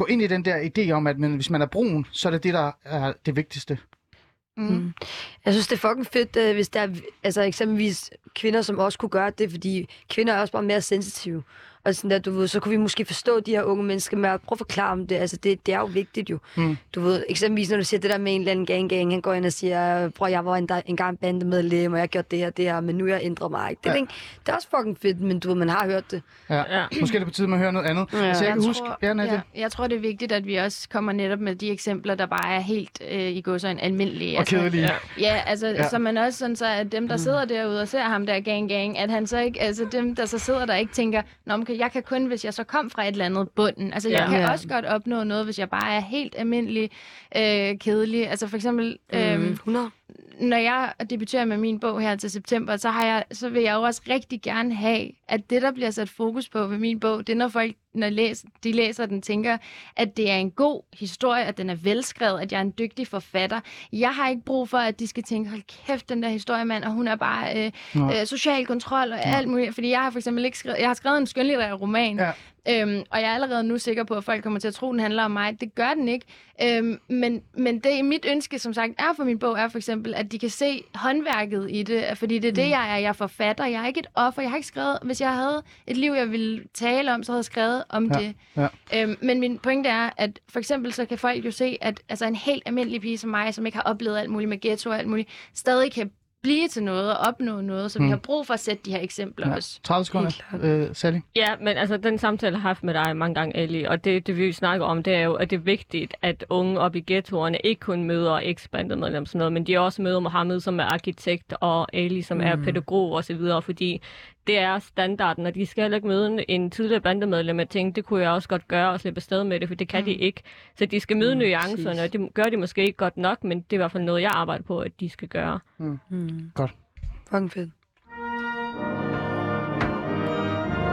gå ind i den der idé om, at man, hvis man er brun, så er det det, der er det vigtigste. Mm. Jeg synes, det er fucking fedt, øh, hvis der er altså, eksempelvis kvinder, som også kunne gøre det, fordi kvinder er også bare mere sensitive. Og sådan der, du ved, så kunne vi måske forstå de her unge mennesker med at prøve at forklare dem det. Altså, det, det er jo vigtigt jo. Mm. Du ved, eksempelvis når du siger det der med en eller anden gang gang, han går ind og siger, bror, jeg var en, en gang bandemedlem, og jeg gjorde det her, det her, men nu er jeg ændret mig. Ikke? Det, Ja. ja. det er også fucking fedt, men du ved, man har hørt det. Ja. Ja. Måske er det på tide med at høre noget andet. Ja. Altså, jeg kan Jeg huske... tror- Ja, Nadia. Ja, jeg tror, det er vigtigt, at vi også kommer netop med de eksempler, der bare er helt øh, i går så en almindelige. Og kedelige. Ja. Ja, altså, Ja. ja. så man også sådan, så at dem, der sidder derude og ser ham der gang gang, at han så ikke, altså dem, der så sidder der ikke tænker, Nå, men jeg kan kun, hvis jeg så kom fra et eller andet bunden. Altså, jeg Ja. kan Ja. også godt opnå noget, hvis jeg bare er helt almindelig øh, kedelig. Altså for eksempel, øh, Mm, 100. når jeg debuterer med min bog her til september, så, har jeg, så vil jeg jo også rigtig gerne have, at det, der bliver sat fokus på ved min bog, det er, når folk, når læs, de læser den, tænker, at det er en god historie, at den er velskrevet, at jeg er en dygtig forfatter. Jeg har ikke brug for, at de skal tænke, hold kæft, den der historiemand, og hun er bare øh, øh, social kontrol og alt muligt. Fordi jeg har for eksempel ikke skrevet, jeg har skrevet en skønlitterær roman, Ja. Øhm, og jeg er allerede nu sikker på, at folk kommer til at tro, at den handler om mig. Det gør den ikke. Øhm, men, men det mit ønske, som sagt, er for min bog, er for eksempel, at de kan se håndværket i det. Fordi det er det, jeg er. Jeg er forfatter. Jeg er ikke et offer. Jeg har ikke skrevet... Hvis jeg havde et liv, jeg ville tale om, så havde jeg skrevet om Ja, det. ja. Øhm, men min pointe er, at for eksempel så kan folk jo se, at altså, en helt almindelig pige som mig, som ikke har oplevet alt muligt med ghetto og alt muligt, stadig kan blive til noget og opnå noget. Så vi Mm. har brug for at sætte de her eksempler Ja. også. 30 sekunder. Øh, Sally? Ja, men altså, den samtale, jeg har haft med dig mange gange, Ali, og det, det vi snakker om, det er jo, at det er vigtigt, at unge op i ghettoerne ikke kun møder eks-bandemedlem sådan noget, men de også møder Mohammed, som er arkitekt, og Ali, som mm. er pædagog og så videre, fordi det er standarden, og de skal heller ikke møde en tidligere bandemedlem og tænke, det kunne jeg også godt gøre og slippe afsted med det, for det kan mm. de ikke. Så de skal møde mm, nuancerne, og det gør de måske ikke godt nok, men det er i hvert fald noget, jeg arbejder på, at de skal gøre. Mm. Godt. Fucking fedt.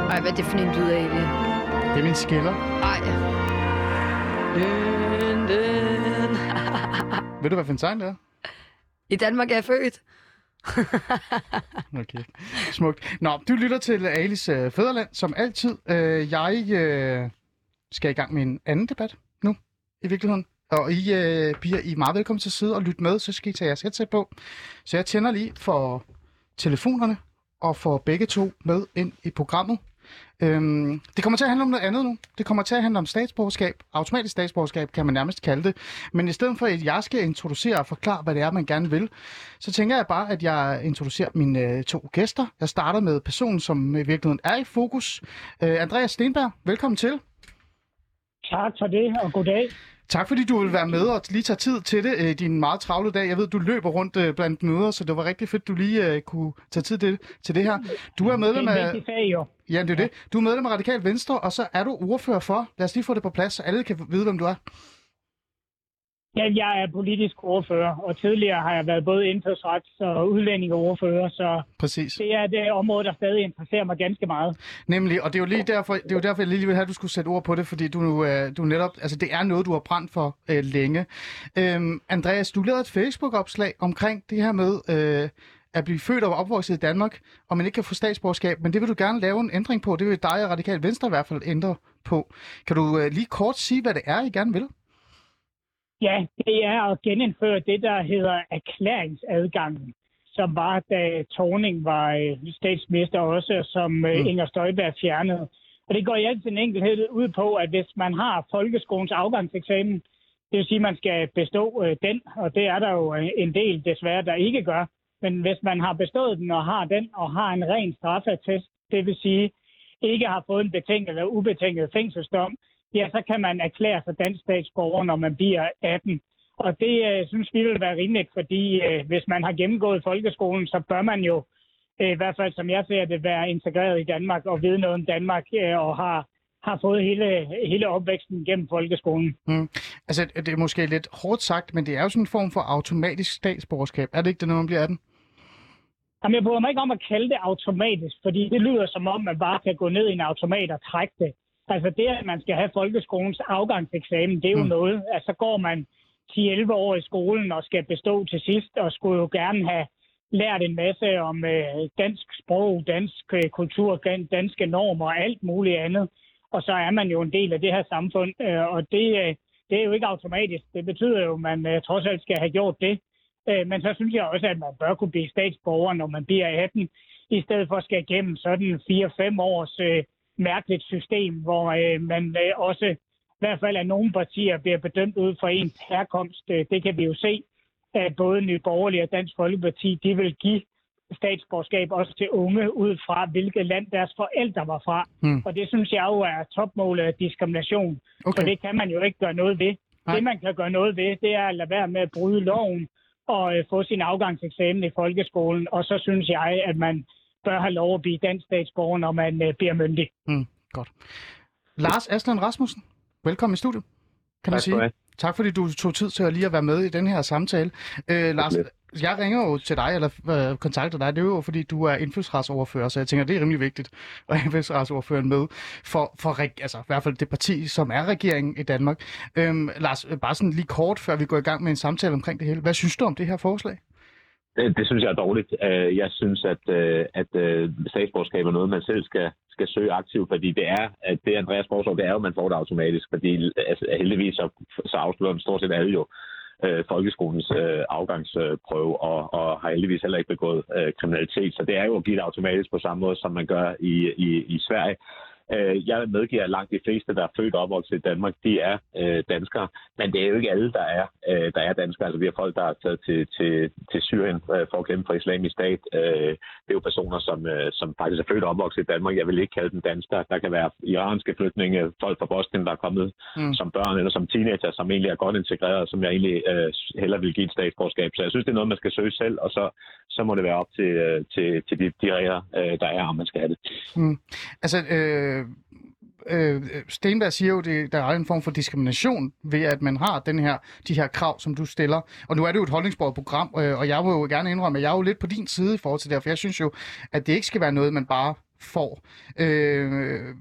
Ej, hvad er det for en lyd af det? Det er min skiller. Ej. Den, den. Ved du, hvad for en sang det er? I Danmark er jeg født. Okay. Smukt. Nå, du lytter til Alice øh, Fæderland, som altid. Øh, jeg øh, skal i gang med en anden debat nu. i virkeligheden. Og I, øh, piger, I er meget velkommen til at sidde og lytte med, så skal I tage jeres headset på. Så jeg tænder lige for telefonerne og får begge to med ind i programmet. Øhm, det kommer til at handle om noget andet nu. Det kommer til at handle om statsborgerskab. Automatisk statsborgerskab kan man nærmest kalde det. Men i stedet for, at jeg skal introducere og forklare, hvad det er, man gerne vil, så tænker jeg bare, at jeg introducerer mine øh, to gæster. Jeg starter med personen, som i virkeligheden er i fokus. Øh, Andreas Stenberg, velkommen til. Tak for det, og goddag. Tak fordi du vil være med og lige tage tid til det i din meget travle dag. Jeg ved, du løber rundt øh, blandt møder, så det var rigtig fedt, du lige uh, kunne tage tid til, til det her. Du er medlem Det er af... jo. Ja, det er det. Du er medlem af Radikal Venstre, og så er du ordfører for. Lad os lige få det på plads, så alle kan vide, hvem du er. Ja, jeg er politisk ordfører, og tidligere har jeg været både indfødsrets- og udlændingeordfører, så Præcis. det er det område, der stadig interesserer mig ganske meget. Nemlig, og det er jo lige derfor, det er jo derfor jeg lige vil have, at du skulle sætte ord på det, fordi du, øh, du netop, altså det er noget, du har brændt for øh, længe. Øhm, Andreas, du lavede et Facebook-opslag omkring det her med øh, at blive født og opvokset i Danmark, og man ikke kan få statsborgerskab, men det vil du gerne lave en ændring på. Det vil dig og Radikal Venstre i hvert fald ændre på. Kan du øh, lige kort sige, hvad det er, I gerne vil? Ja, det er at genindføre det, der hedder erklæringsadgangen, som var, da Torning var øh, statsminister også, som øh, Mm. Inger Støjberg fjernede. Og det går i al sin enkelhed ud på, at hvis man har folkeskolens afgangseksamen, det vil sige, at man skal bestå øh, den, og det er der jo en del desværre, der ikke gør. Men hvis man har bestået den og har den, og har en ren straffetest, det vil sige, ikke har fået en betinget eller ubetinget fængselsdom, ja, så kan man erklære sig dansk statsborger, når man bliver 18. Og det øh, synes vi vil være rimeligt, fordi øh, hvis man har gennemgået folkeskolen, så bør man jo, øh, i hvert fald som jeg ser det, være integreret i Danmark og vide noget om Danmark øh, og har, har fået hele, hele opvæksten gennem folkeskolen. Altså, det er måske lidt hårdt sagt, men det er jo sådan en form for automatisk statsborgerskab. Er det ikke det, når man bliver 18? Jamen, jeg bryder mig ikke om at kalde det automatisk, fordi det lyder som om, man bare kan gå ned i en automat og trække det. Altså det, at man skal have folkeskolens afgangseksamen, det er jo Mm. noget. Altså så går man 10-11 år i skolen og skal bestå til sidst, og skulle jo gerne have lært en masse om øh, dansk sprog, dansk øh, kultur, dan- danske normer og alt muligt andet. Og så er man jo en del af det her samfund, øh, og det, øh, det er jo ikke automatisk. Det betyder jo, at man øh, trods alt skal have gjort det. Øh, men så synes jeg også, at man bør kunne blive statsborger, når man bliver 18, i stedet for at skal igennem sådan 4-5 års øh, mærkeligt system, hvor øh, man øh, også i hvert fald af nogle partier bliver bedømt ud fra ens herkomst. Øh, det kan vi jo se, at både Nye Borgerlige og Dansk Folkeparti, de vil give statsborgerskab også til unge ud fra, hvilket land deres forældre var fra. Hmm. Og det synes jeg jo er topmålet af diskrimination. Okay. For det kan man jo ikke gøre noget ved. Nej. Det, man kan gøre noget ved, det er at lade være med at bryde loven og øh, få sin afgangseksamen i folkeskolen. Og så synes jeg, at man bør have lov at blive dansk statsborger, når man øh, bliver myndig. Godt. Lars Aslan Rasmussen, velkommen i studiet. Kan man Tak du sige. Tak fordi du tog tid til at lige at være med i den her samtale. Øh, Lars, jeg ringer jo til dig, eller øh, kontakter dig, det er jo fordi, du er indfødsretsoverfører, så jeg tænker, det er rimelig vigtigt at have indfødsretsoverføren med for, for reg- altså, i hvert fald det parti, som er regeringen i Danmark. Øhm, Lars, øh, bare sådan lige kort, før vi går i gang med en samtale omkring det hele. Hvad synes du om det her forslag? Det, det synes jeg er dårligt. Øh, jeg synes, at, øh, at øh, statsborgerskab er noget, man selv skal, skal søge aktivt, fordi det er, at det Andreas foreslår, det er jo, at man får det automatisk, fordi altså, heldigvis så, så afslutter man stort set alle jo øh, folkeskolens øh, afgangsprøve, og, og har heldigvis heller ikke begået øh, kriminalitet. Så det er jo at give det automatisk på samme måde, som man gør i, i, i Sverige. Øh, jeg medgiver, at langt de fleste, der er født og opvokset i Danmark, de er øh, danskere. Men det er jo ikke alle, der er, øh, der er danskere. Altså, vi har folk, der er taget til, til, til Syrien øh, for at kæmpe for islamisk stat. Øh, det er jo personer, som, øh, som faktisk er født og opvokset i Danmark. Jeg vil ikke kalde dem danskere. Der kan være iranske flygtninge, folk fra Bosnien, der er kommet Mm. mm. som børn eller som teenager, som egentlig er godt integreret, som jeg egentlig øh, heller vil give et statsborgerskab. Så jeg synes, det er noget, man skal søge selv, og så, så må det være op til, øh, til, til de, de regler, øh, der er, om man skal have det. Altså, øh, Øh, øh, Stenberg siger jo, at der er en form for diskrimination ved, at man har den her, de her krav, som du stiller. Og nu er det jo et holdningsbordet program, øh, og jeg vil jo gerne indrømme, at jeg er jo lidt på din side i forhold til det her, for jeg synes jo, at det ikke skal være noget, man bare får. Øh,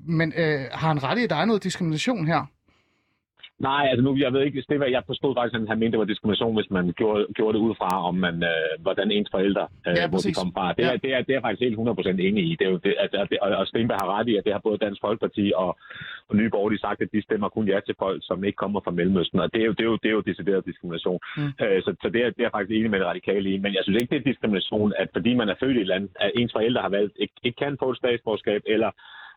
men øh, har han ret i, at der er noget diskrimination her? Nej, altså nu, jeg ved ikke, det var, jeg forstod faktisk, at han mente, det var diskrimination, hvis man gjorde, gjorde det ud fra, om man, øh, hvordan ens forældre, øh, Ja, hvor de kom fra. Det, Ja. er, det, er, det er faktisk helt 100% enig i. Det er jo det, at, at, og, og Stenberg har ret i, at det har både Dansk Folkeparti og, og Nye Borgerlige sagt, at de stemmer kun ja til folk, som ikke kommer fra Mellemøsten. Og det er jo, det er jo, det er jo decideret diskrimination. Mm. Øh, så, så det, er, det er faktisk enig med det radikale i. Men jeg synes ikke, det er diskrimination, at fordi man er født i et land, at ens forældre har valgt, ikke, ikke kan få et statsborgerskab, eller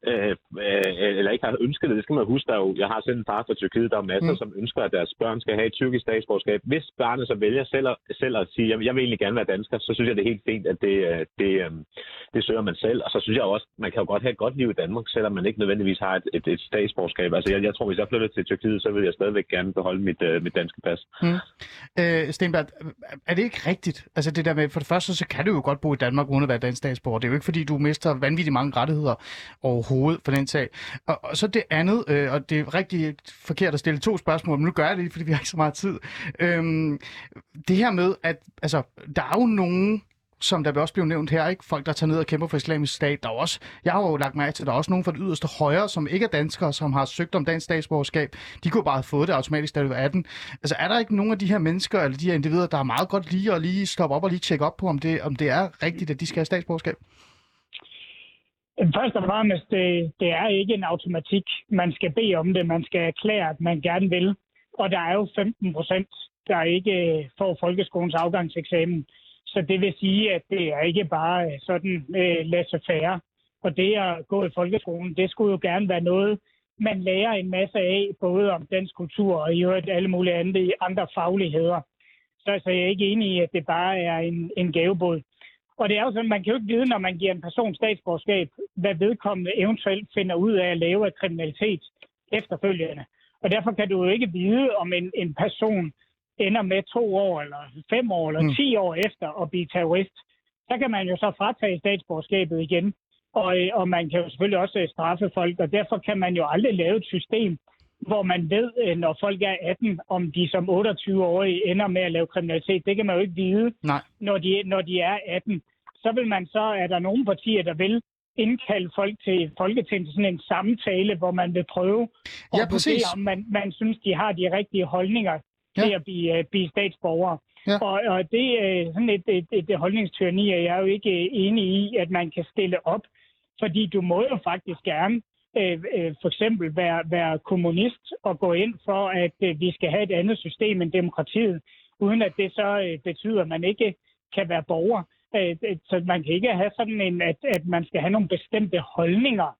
øh, øh, eller ikke har ønsket det. Det skal man huske. Der er jo, jeg har selv en far fra Tyrkiet, der er masser, Mm. mm. som ønsker, at deres børn skal have et tyrkisk statsborgerskab. Hvis barnet så vælger selv at, selv at sige, jeg, jeg vil egentlig gerne være dansker, så synes jeg, det er helt fint, at det, øh, det, øh, det søger man selv. Og så synes jeg også, man kan jo godt have et godt liv i Danmark, selvom man ikke nødvendigvis har et, et, et statsborgerskab. Altså jeg, jeg tror, hvis jeg flytter til Tyrkiet, så vil jeg stadigvæk gerne beholde mit, øh, mit danske pas. Øh, Stenberg, er det ikke rigtigt? Altså det der med, for det første, så kan du jo godt bo i Danmark uden at være dansk statsborger. Det er jo ikke, fordi du mister vanvittigt mange rettigheder overhovedet for den sag. Og, og så det andet, øh, og det er rigtig forkert at stille to spørgsmål, men nu gør jeg det, fordi vi har ikke så meget tid. Øhm, det her med, at altså, der er jo nogen, som der vil også blive nævnt her, ikke? Folk, der tager ned og kæmper for islamisk stat. Der er også, jeg har jo lagt mærke til, at der er også nogen fra det yderste højre, som ikke er danskere, som har søgt om dansk statsborgerskab. De kunne bare have fået det automatisk, da de var 18. Altså er der ikke nogen af de her mennesker, eller de her individer, der er meget godt lige at lige stoppe op og lige tjekke op på, om det, om det er rigtigt, at de skal have statsborgerskab? Først og fremmest, det, det er ikke en automatik. Man skal bede om det. Man skal erklære, at man gerne vil. Og der er jo 15 procent, der ikke får folkeskolens afgangseksamen. Så det vil sige, at det er ikke bare øh, sådan øh, laissez-faire. Og det at gå i folkeskolen, det skulle jo gerne være noget, man lærer en masse af, både om dansk kultur og i øvrigt alle mulige andre, andre fagligheder. Så, så jeg er ikke enig i, at det bare er en, en gavebod. Og det er jo sådan, man kan jo ikke vide, når man giver en person statsborgerskab, hvad vedkommende eventuelt finder ud af at lave af kriminalitet efterfølgende. Og derfor kan du jo ikke vide, om en, en person ender med to år, eller fem år, eller Mm. ti år efter at blive terrorist. Så kan man jo så fratage statsborgerskabet igen. Og, øh, og man kan jo selvfølgelig også øh, straffe folk, og derfor kan man jo aldrig lave et system, hvor man ved, øh, når folk er 18, om de som 28-årige ender med at lave kriminalitet. Det kan man jo ikke vide, Nej. når de, når de er 18. Så vil man så, er der nogle partier, der vil indkalde folk til Folketinget til sådan en samtale, hvor man vil prøve Ja, at vurdere, om man, man synes, de har de rigtige holdninger til Ja. at blive, uh, blive statsborgere. Ja. Og, og det er sådan et, et, et, holdningstyranni, er jeg jo ikke øh, enig i, at man kan stille op. Fordi du må jo faktisk gerne øh, øh, for eksempel være, være kommunist og gå ind for, at øh, vi skal have et andet system end demokratiet, uden at det så øh, betyder, at man ikke kan være borger. Øh, så man kan ikke have sådan en, at, at man skal have nogle bestemte holdninger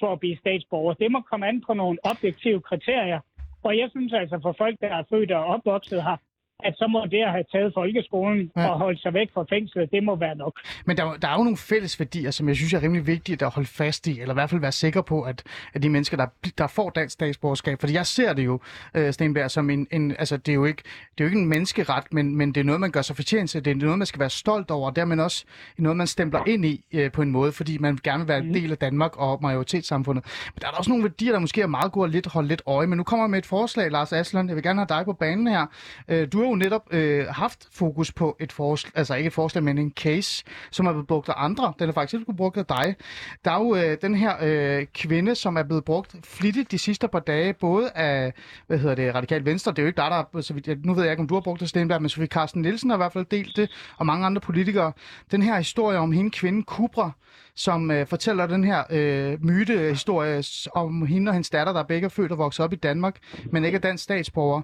for at blive statsborger. Det må komme an på nogle objektive kriterier. Og jeg synes altså, for folk, der er født og opvokset her, at så må det at have taget folkeskolen Ja. og holdt sig væk fra fængslet, det må være nok. Men der, der er jo nogle fælles værdier, som jeg synes er rimelig vigtige at holde fast i, eller i hvert fald være sikker på, at, at de mennesker, der, der får dansk statsborgerskab, fordi jeg ser det jo, øh, Stenberg, som en, en altså det er, jo ikke, det er jo ikke en menneskeret, men, men det er noget, man gør sig fortjent til, det er noget, man skal være stolt over, og dermed også noget, man stempler ind i øh, på en måde, fordi man gerne vil være en del af Danmark og majoritetssamfundet. Men der er der også nogle værdier, der måske er meget gode at lidt, holde lidt øje med. Nu kommer jeg med et forslag, Lars Aslan, jeg vil gerne have dig på banen her. Øh, du har jo netop øh, haft fokus på et forslag, altså ikke et forslag, men en case, som er blevet brugt af andre. Den er faktisk blevet brugt af dig. Der er jo øh, den her øh, kvinde, som er blevet brugt flittigt de sidste par dage, både af, hvad hedder det, Radikal Venstre. Det er jo ikke dig, der, så vidt, jeg- nu ved jeg ikke, om du har brugt det, Stenberg, men Sofie Carsten Nielsen har i hvert fald delt det, og mange andre politikere. Den her historie om hende kvinden Kubra, som øh, fortæller den her øh, mytehistorie om hende og hendes datter, der begge er født og vokset op i Danmark, men ikke er dansk statsborger,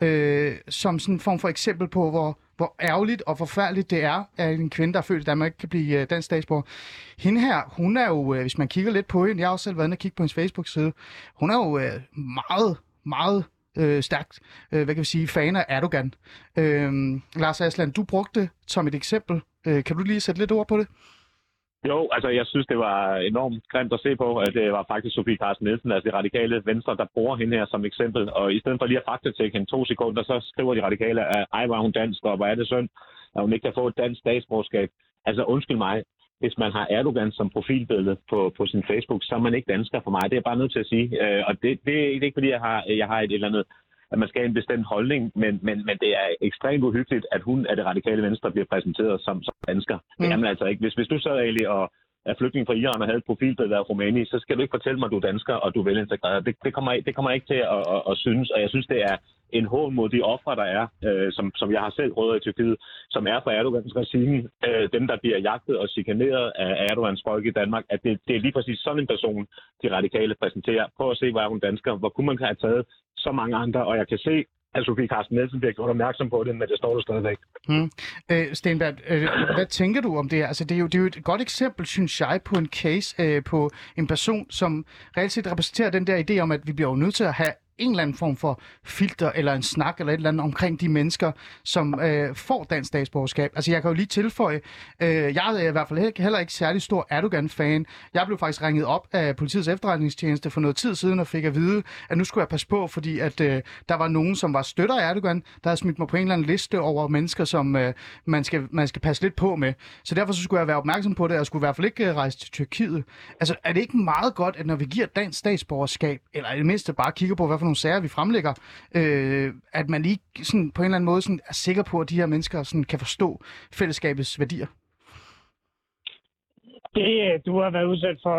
øh, som sådan en form for eksempel på, hvor, hvor ærgerligt og forfærdeligt det er, at en kvinde, der er født i Danmark, ikke kan blive øh, dansk statsborger. Hende her, hun er jo, øh, hvis man kigger lidt på hende, jeg har også selv været inde og kigge på hendes Facebook-side, hun er jo øh, meget, meget øh, stærkt, øh, hvad kan vi sige, fan af Erdogan. Øh, Lars Aslan, du brugte som et eksempel. Øh, kan du lige sætte lidt ord på det? Jo, altså jeg synes, det var enormt grimt at se på, at det var faktisk Sofie Carsten Nielsen, altså det radikale venstre, der bruger hende her som eksempel. Og i stedet for lige at faktatække hende to sekunder, så skriver de radikale, at ej, var hun dansk, og hvor er det synd, at hun ikke kan få et dansk statsborgerskab. Altså undskyld mig, hvis man har Erdogan som profilbillede på, på sin Facebook, så er man ikke dansker for mig. Det er jeg bare nødt til at sige. Øh, og det, det, det er ikke, fordi jeg har, jeg har et eller andet at man skal have en bestemt holdning, men, men, men det er ekstremt uhyggeligt, at hun af det radikale venstre bliver præsenteret som, som dansker. Det Mm. er man altså ikke. Hvis, hvis du sad, Ali, og, er flygtning fra Iran og havde et profilbillede af Rumæni, så skal du ikke fortælle mig, at du er dansker og du er velintegreret. Det, det, kommer, det kommer jeg ikke til at, at, at synes, og jeg synes, det er en hån mod de ofre, der er, øh, som, som jeg har selv rødder i Tyrkiet, som er fra Erdogans regime, øh, dem, der bliver jagtet og chikaneret af Erdogans folk i Danmark, at det, det er lige præcis sådan en person, de radikale præsenterer. Prøv at se, hvor er hun dansker. Hvor kunne man have taget så mange andre, og jeg kan se, at Sofie Carsten Nielsen bliver gjort opmærksom på det, men det står der stadigvæk. Hmm. Øh, Stenberg, øh, hvad tænker du om det her? Altså, det, er jo, det er jo et godt eksempel, synes jeg, på en case øh, på en person, som reelt set repræsenterer den der idé om, at vi bliver jo nødt til at have en eller anden form for filter eller en snak eller et eller andet omkring de mennesker, som øh, får dansk statsborgerskab. Altså jeg kan jo lige tilføje, øh, jeg er i hvert fald heller ikke særlig stor Erdogan-fan. Jeg blev faktisk ringet op af politiets efterretningstjeneste for noget tid siden og fik at vide, at nu skulle jeg passe på, fordi at øh, der var nogen, som var støtter af Erdogan, der havde smidt mig på en eller anden liste over mennesker, som øh, man, skal, man skal passe lidt på med. Så derfor så skulle jeg være opmærksom på det, og jeg skulle i hvert fald ikke øh, rejse til Tyrkiet. Altså er det ikke meget godt, at når vi giver dansk statsborgerskab, eller i det mindste bare kigger på, hvad for nogle sager, vi fremlægger, øh, at man lige sådan, på en eller anden måde sådan, er sikker på, at de her mennesker sådan, kan forstå fællesskabets værdier? Det, du har været udsat for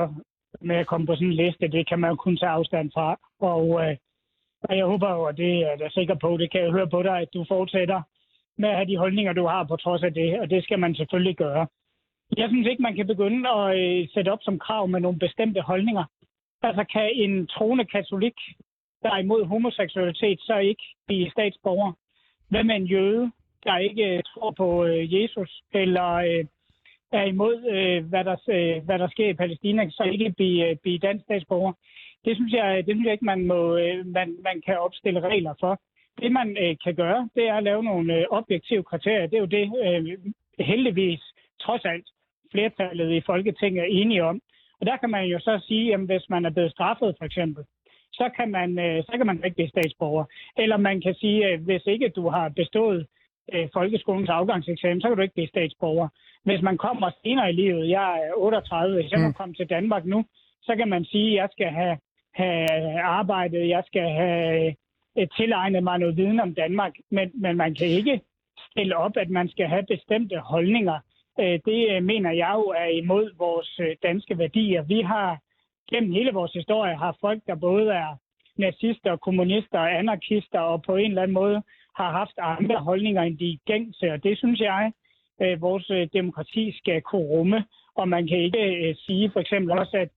med at komme på sådan en liste, det kan man jo kun tage afstand fra. Og, øh, og jeg håber jo, og det er jeg sikker på, det kan jeg høre på dig, at du fortsætter med at have de holdninger, du har på trods af det, og det skal man selvfølgelig gøre. Jeg synes ikke, man kan begynde at øh, sætte op som krav med nogle bestemte holdninger. Altså kan en troende katolik der er imod homoseksualitet, så ikke blive statsborger? Hvad med en jøde, der ikke øh, tror på øh, Jesus, eller øh, er imod, øh, hvad, der, øh, hvad der sker i Palæstina, så ikke blive, øh, blive dansk statsborger? Det synes jeg, det synes jeg ikke, man, må, øh, man, man kan opstille regler for. Det, man øh, kan gøre, det er at lave nogle øh, objektive kriterier. Det er jo det, øh, heldigvis, trods alt, flertallet i Folketinget er enige om. Og der kan man jo så sige, at hvis man er blevet straffet, for eksempel, så kan man, øh, så kan man ikke blive statsborger. Eller man kan sige, at hvis ikke du har bestået øh, folkeskolens afgangseksamen, så kan du ikke blive statsborger. Hvis man kommer senere i livet, jeg er 38, hvis jeg mm. komme til Danmark nu, så kan man sige, at jeg skal have, have arbejdet, jeg skal have øh, tilegnet mig noget viden om Danmark, men, men man kan ikke stille op, at man skal have bestemte holdninger. Øh, det mener jeg jo er imod vores danske værdier. Vi har gennem hele vores historie har folk, der både er nazister, kommunister og anarkister, og på en eller anden måde har haft andre holdninger end de gængse. Og det synes jeg, øh, vores øh, demokrati skal kunne rumme. Og man kan ikke øh, sige for eksempel også, at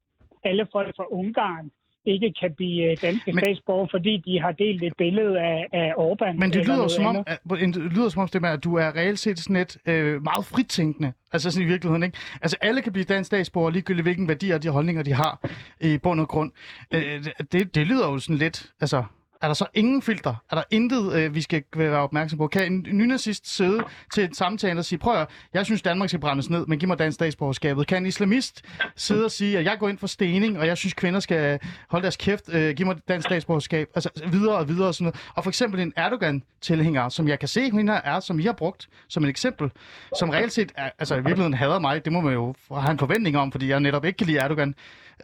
alle folk fra Ungarn ikke kan blive øh, danske men, statsborger, fordi de har delt et billede af, af Orbán. Men det lyder, som om, at, det lyder som om, det med, at du er reelt set sådan et øh, meget fritænkende. Altså sådan i virkeligheden, ikke? Altså alle kan blive dansk statsborger, ligegyldigt hvilken værdier og de holdninger, de har i bund og grund. Øh, det, det lyder jo sådan lidt, altså er der så ingen filter? Er der intet, øh, vi skal være opmærksom på? Kan en nynazist sidde til et samtale og sige, prøv at, jeg synes Danmark skal brændes ned, men giv mig dansk statsborgerskabet? Kan en islamist sidde og sige, at jeg går ind for stening, og jeg synes kvinder skal holde deres kæft, øh, giv mig dansk statsborgerskab? Altså videre og videre og sådan noget. Og for eksempel en Erdogan-tilhænger, som jeg kan se, hun er, som I har brugt som et eksempel, som reelt set er, altså i virkeligheden hader mig, det må man jo have en forventning om, fordi jeg netop ikke kan lide Erdogan,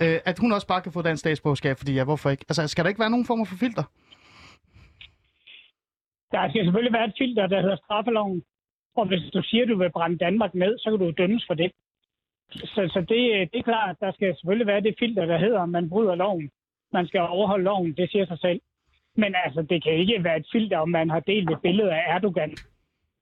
øh, at hun også bare kan få dansk statsborgerskab, fordi ja, hvorfor ikke? Altså skal der ikke være nogen form for filter? Der skal selvfølgelig være et filter, der hedder straffeloven. Og hvis du siger, at du vil brænde Danmark ned, så kan du dømmes for det. Så, så det, det er klart, at der skal selvfølgelig være det filter, der hedder, at man bryder loven. Man skal overholde loven, det siger sig selv. Men altså, det kan ikke være et filter, om man har delt et billede af Erdogan,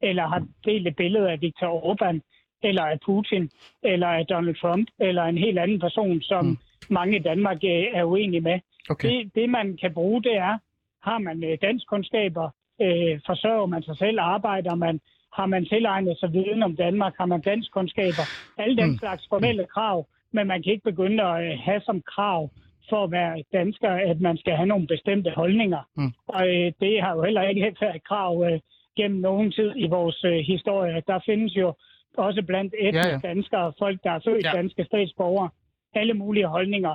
eller har delt et billede af Viktor Orbán, eller af Putin, eller af Donald Trump, eller en helt anden person, som mm. mange i Danmark øh, er uenige med. Okay. Det, det, man kan bruge, det er, har man øh, dansk kundskaber, øh, forsørger man sig selv, arbejder man, har man tilegnet sig viden om Danmark, har man dansk kundskaber, alle den mm. slags formelle krav, men man kan ikke begynde at øh, have som krav for at være dansker, at man skal have nogle bestemte holdninger. Mm. Og øh, det har jo heller ikke været krav øh, gennem nogen tid i vores øh, historie. Der findes jo også blandt etniske ja, ja. danskere, folk, der er født ja. danske statsborgere, alle mulige holdninger.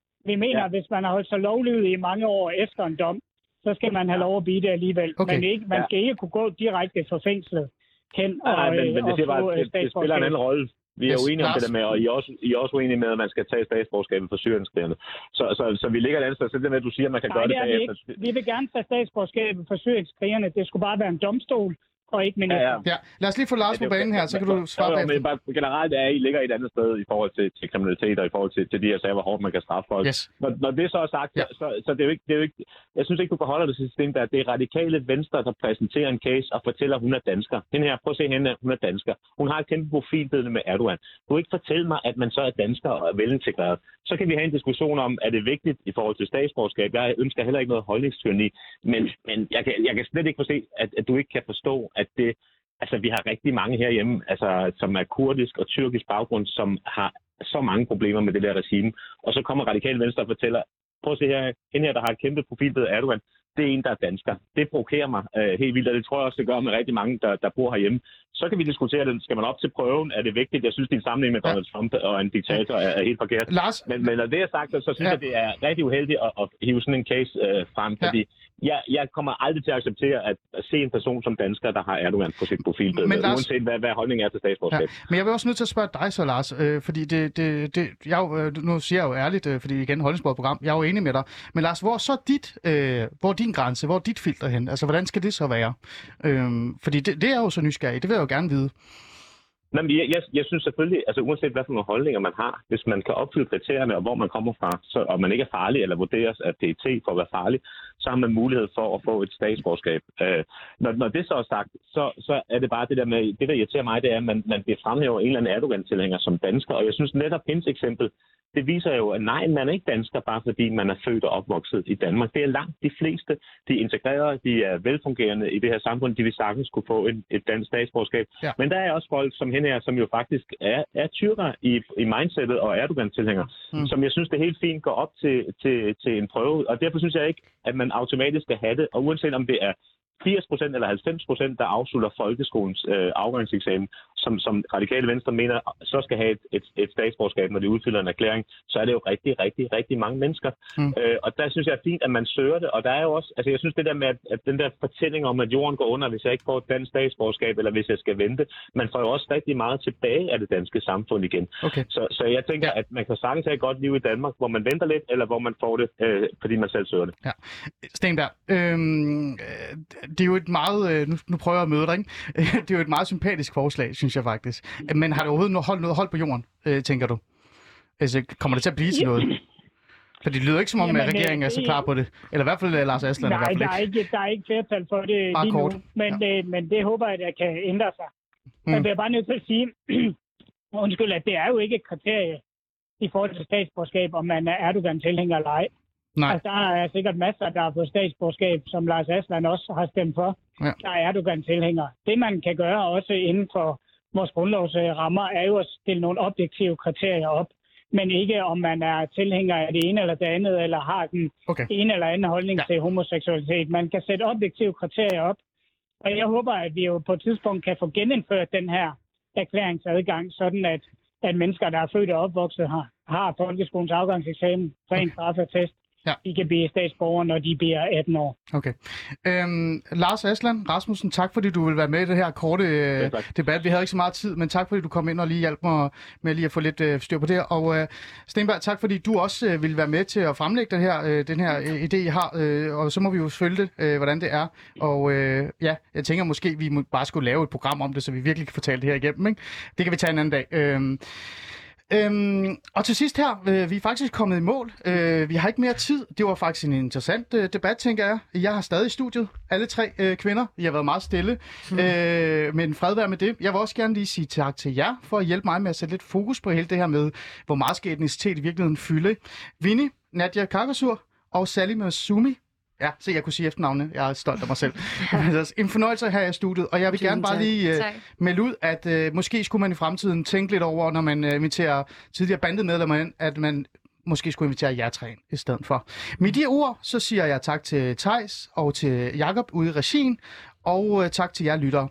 vi mener Ja. at hvis man har holdt sig lovlydig i mange år efter en dom, så skal man have lov at blive det alligevel. Okay. Men ikke, man Ja. skal ikke kunne gå direkte fra fængslet hen og, nej, men, øh, men det, siger bare, få, øh, det, det spiller en anden rolle. Vi er Yes, uenige om det der med, og I er, også, I er også uenige med, at man skal tage statsborgerskabet for syrienskrigerne. Så, så, så vi ligger et andet sted. Så det med, at du siger, at man kan Nej, gøre det det er vi bagefter. ikke. Vi vil gerne tage statsborgerskabet for syrienskrigerne. Det skulle bare være en domstol, og ikke ministeren. Ja, lad os lige få Lars på banen her, så kan du svare jo, jo, men bare generelt er, at I ligger et andet sted i forhold til, til kriminalitet og i forhold til, til de her sager, hvor hårdt man kan straffe folk. Yes. Når, når det så er sagt, Ja. ja. så, så det er jo ikke, det er jo ikke, jeg synes ikke, du forholder dig til at det er radikale venstre, der præsenterer en case og fortæller, at hun er dansker. Den her, prøv at se hende, hun er dansker. Hun har et kæmpe profilbillede med Erdogan. Du ikke fortælle mig, at man så er dansker og er velintegreret. Så kan vi have en diskussion om, er det vigtigt i forhold til statsborgerskab. Jeg ønsker heller ikke noget holdningstyranni, men, men jeg, kan, jeg kan slet ikke forstå, at, at du ikke kan forstå, at det, altså vi har rigtig mange herhjemme, altså, som er kurdisk og tyrkisk baggrund, som har så mange problemer med det der regime. Og så kommer radikale venstre og fortæller, prøv at se her, hende her, der har et kæmpe profilbillede af Erdogan, det er en, der er dansker. Det provokerer mig øh, helt vildt, og det tror jeg også, det gør med rigtig mange, der, der bor herhjemme. Så kan vi diskutere det. Skal man op til prøven? Er det vigtigt? Jeg synes, din sammenligning med Ja. Donald Trump og en diktator er, er helt forkert. Lars, Men, men når det er sagt, så, så synes Ja. ja. jeg, det er rigtig uheldigt at, at hive sådan en case øh, frem, Ja. Jeg, jeg kommer aldrig til at acceptere at, at se en person som dansker, der har Erdogan på sit profilbillede, Men Lars- uanset hvad, hvad holdningen er til statsborgerskab. Ja, men jeg vil også nødt til at spørge dig så, Lars, øh, fordi det, det, det, jeg, øh, nu siger jeg jo ærligt, øh, fordi igen, program, jeg er jo enig med dig. Men Lars, hvor så dit, øh, hvor er din grænse, hvor er dit filter hen? Altså, hvordan skal det så være? Øh, fordi det, det er jo så nysgerrig, det vil jeg jo gerne vide. Nej, men jeg, jeg, jeg synes selvfølgelig, altså uanset hvad for nogle holdninger man har, hvis man kan opfylde kriterierne og hvor man kommer fra, så, og man ikke er farlig eller vurderes af PET for at være farlig, så har man mulighed for at få et statsborgerskab. Øh, når, når det så er sagt, så, så er det bare det der med, det der irriterer mig, det er, at man, man bliver fremhæver en eller anden Erdogan-tilhænger som dansker, og jeg synes netop hendes eksempel, det viser jo, at nej, man er ikke dansker, bare fordi man er født og opvokset i Danmark. Det er langt de fleste. De er integrerede, de er velfungerende i det her samfund, de vil sagtens kunne få en, et dansk statsborgerskab. Ja. Men der er også folk som hende her, som jo faktisk er, er tyrker i, i mindsetet og Erdogan-tilhænger, Mm. som jeg synes, det er helt fint går op til, til, til en prøve. Og derfor synes jeg ikke, at man automatisk skal have det. Og uanset om det er 80 procent eller 90 procent, der afslutter folkeskolens øh, afgangseksamen, som, som radikale venstre mener, så skal have et, et, et statsborgerskab, når de udfylder en erklæring, så er det jo rigtig, rigtig, rigtig mange mennesker. Mm. Øh, og der synes jeg er fint, at man søger det. Og der er jo også, altså jeg synes det der med, at, at den der fortælling om, at jorden går under, hvis jeg ikke får et dansk statsborgerskab, eller hvis jeg skal vente, man får jo også rigtig meget tilbage af det danske samfund igen. Okay. Så, så jeg tænker, Ja. ja. at man kan sagtens have et godt liv i Danmark, hvor man venter lidt, eller hvor man får det, øh, fordi man selv søger det. Stenberg, øhm, øh, det er jo et meget, øh, nu, nu prøver jeg at møde dig, ikke? det er jo et meget sympatisk forslag, synes jeg faktisk. Men har det overhovedet noget hold, noget hold på jorden, øh, tænker du? Altså, kommer det til at blive til noget? For det lyder ikke som om, Jamen, at regeringen er så øh, klar på det. Eller i hvert fald øh, Lars Aslan er i Nej, hvert der fald er, ikke. ikke, der er ikke flertal for det Bare lige kort. nu, men, ja. øh, men det håber jeg, at jeg kan ændre sig. Mm. Jeg bliver bare nødt til at sige, undskyld, at det er jo ikke et kriterie i forhold til statsborgerskab, om man er Erdogan-tilhænger eller ej. Nej, Altså, der er sikkert masser, der har fået statsborgerskab, som Lars Aslan også har stemt for. Ja. Der er Erdogan-tilhængere. Det, man kan gøre også inden for vores grundlovsrammer, er jo at stille nogle objektive kriterier op. Men ikke om man er tilhænger af det ene eller det andet, eller har den okay. en eller anden holdning Ja. til homoseksualitet. Man kan sætte objektive kriterier op. Og jeg håber, at vi jo på et tidspunkt kan få genindført den her erklæringsadgang, sådan at, at mennesker, der er født og opvokset har, har folkeskolens afgangseksamen, ren straffetest, Ja. de kan blive statsborgere, når de bliver 18 år. Okay. Øhm, Lars Aslan Rasmussen, tak fordi du vil være med i det her korte øh, Ja, tak. debat. Vi havde ikke så meget tid, men tak fordi du kom ind og lige hjalp mig med lige at få lidt øh, styr på det. Og øh, Stenberg, tak fordi du også øh, ville være med til at fremlægge den her, øh, den her øh, idé, I har. Øh, og så må vi jo følge det, øh, hvordan det er. Og øh, ja, jeg tænker måske, vi må bare skulle lave et program om det, så vi virkelig kan fortælle det her igennem. Ikke? Det kan vi tage en anden dag. Øh, Øhm, og til sidst her, øh, vi er faktisk kommet i mål. Øh, vi har ikke mere tid. Det var faktisk en interessant øh, debat, tænker jeg. Jeg har stadig i studiet, alle tre øh, kvinder. I har været meget stille, mm. øh, men fred være med det. Jeg vil også gerne lige sige tak til jer for at hjælpe mig med at sætte lidt fokus på hele det her med, hvor meget skal etnicitet i virkeligheden fylde. Vinnie, Nadia Kakasur og Sally Masumi. Ja, så jeg kunne sige efternavne. Jeg er stolt af mig selv. Altså, en fornøjelse jer i studiet, og jeg vil Tusind gerne bare tak. lige Tak. melde ud, at øh, måske skulle man i fremtiden tænke lidt over, når man øh, inviterer tidligere bandemedlemmer ind, at man måske skulle invitere jer tre i stedet for. Med de ord, så siger jeg tak til Tejs og til Jakob ude i regien, og øh, tak til jer lyttere.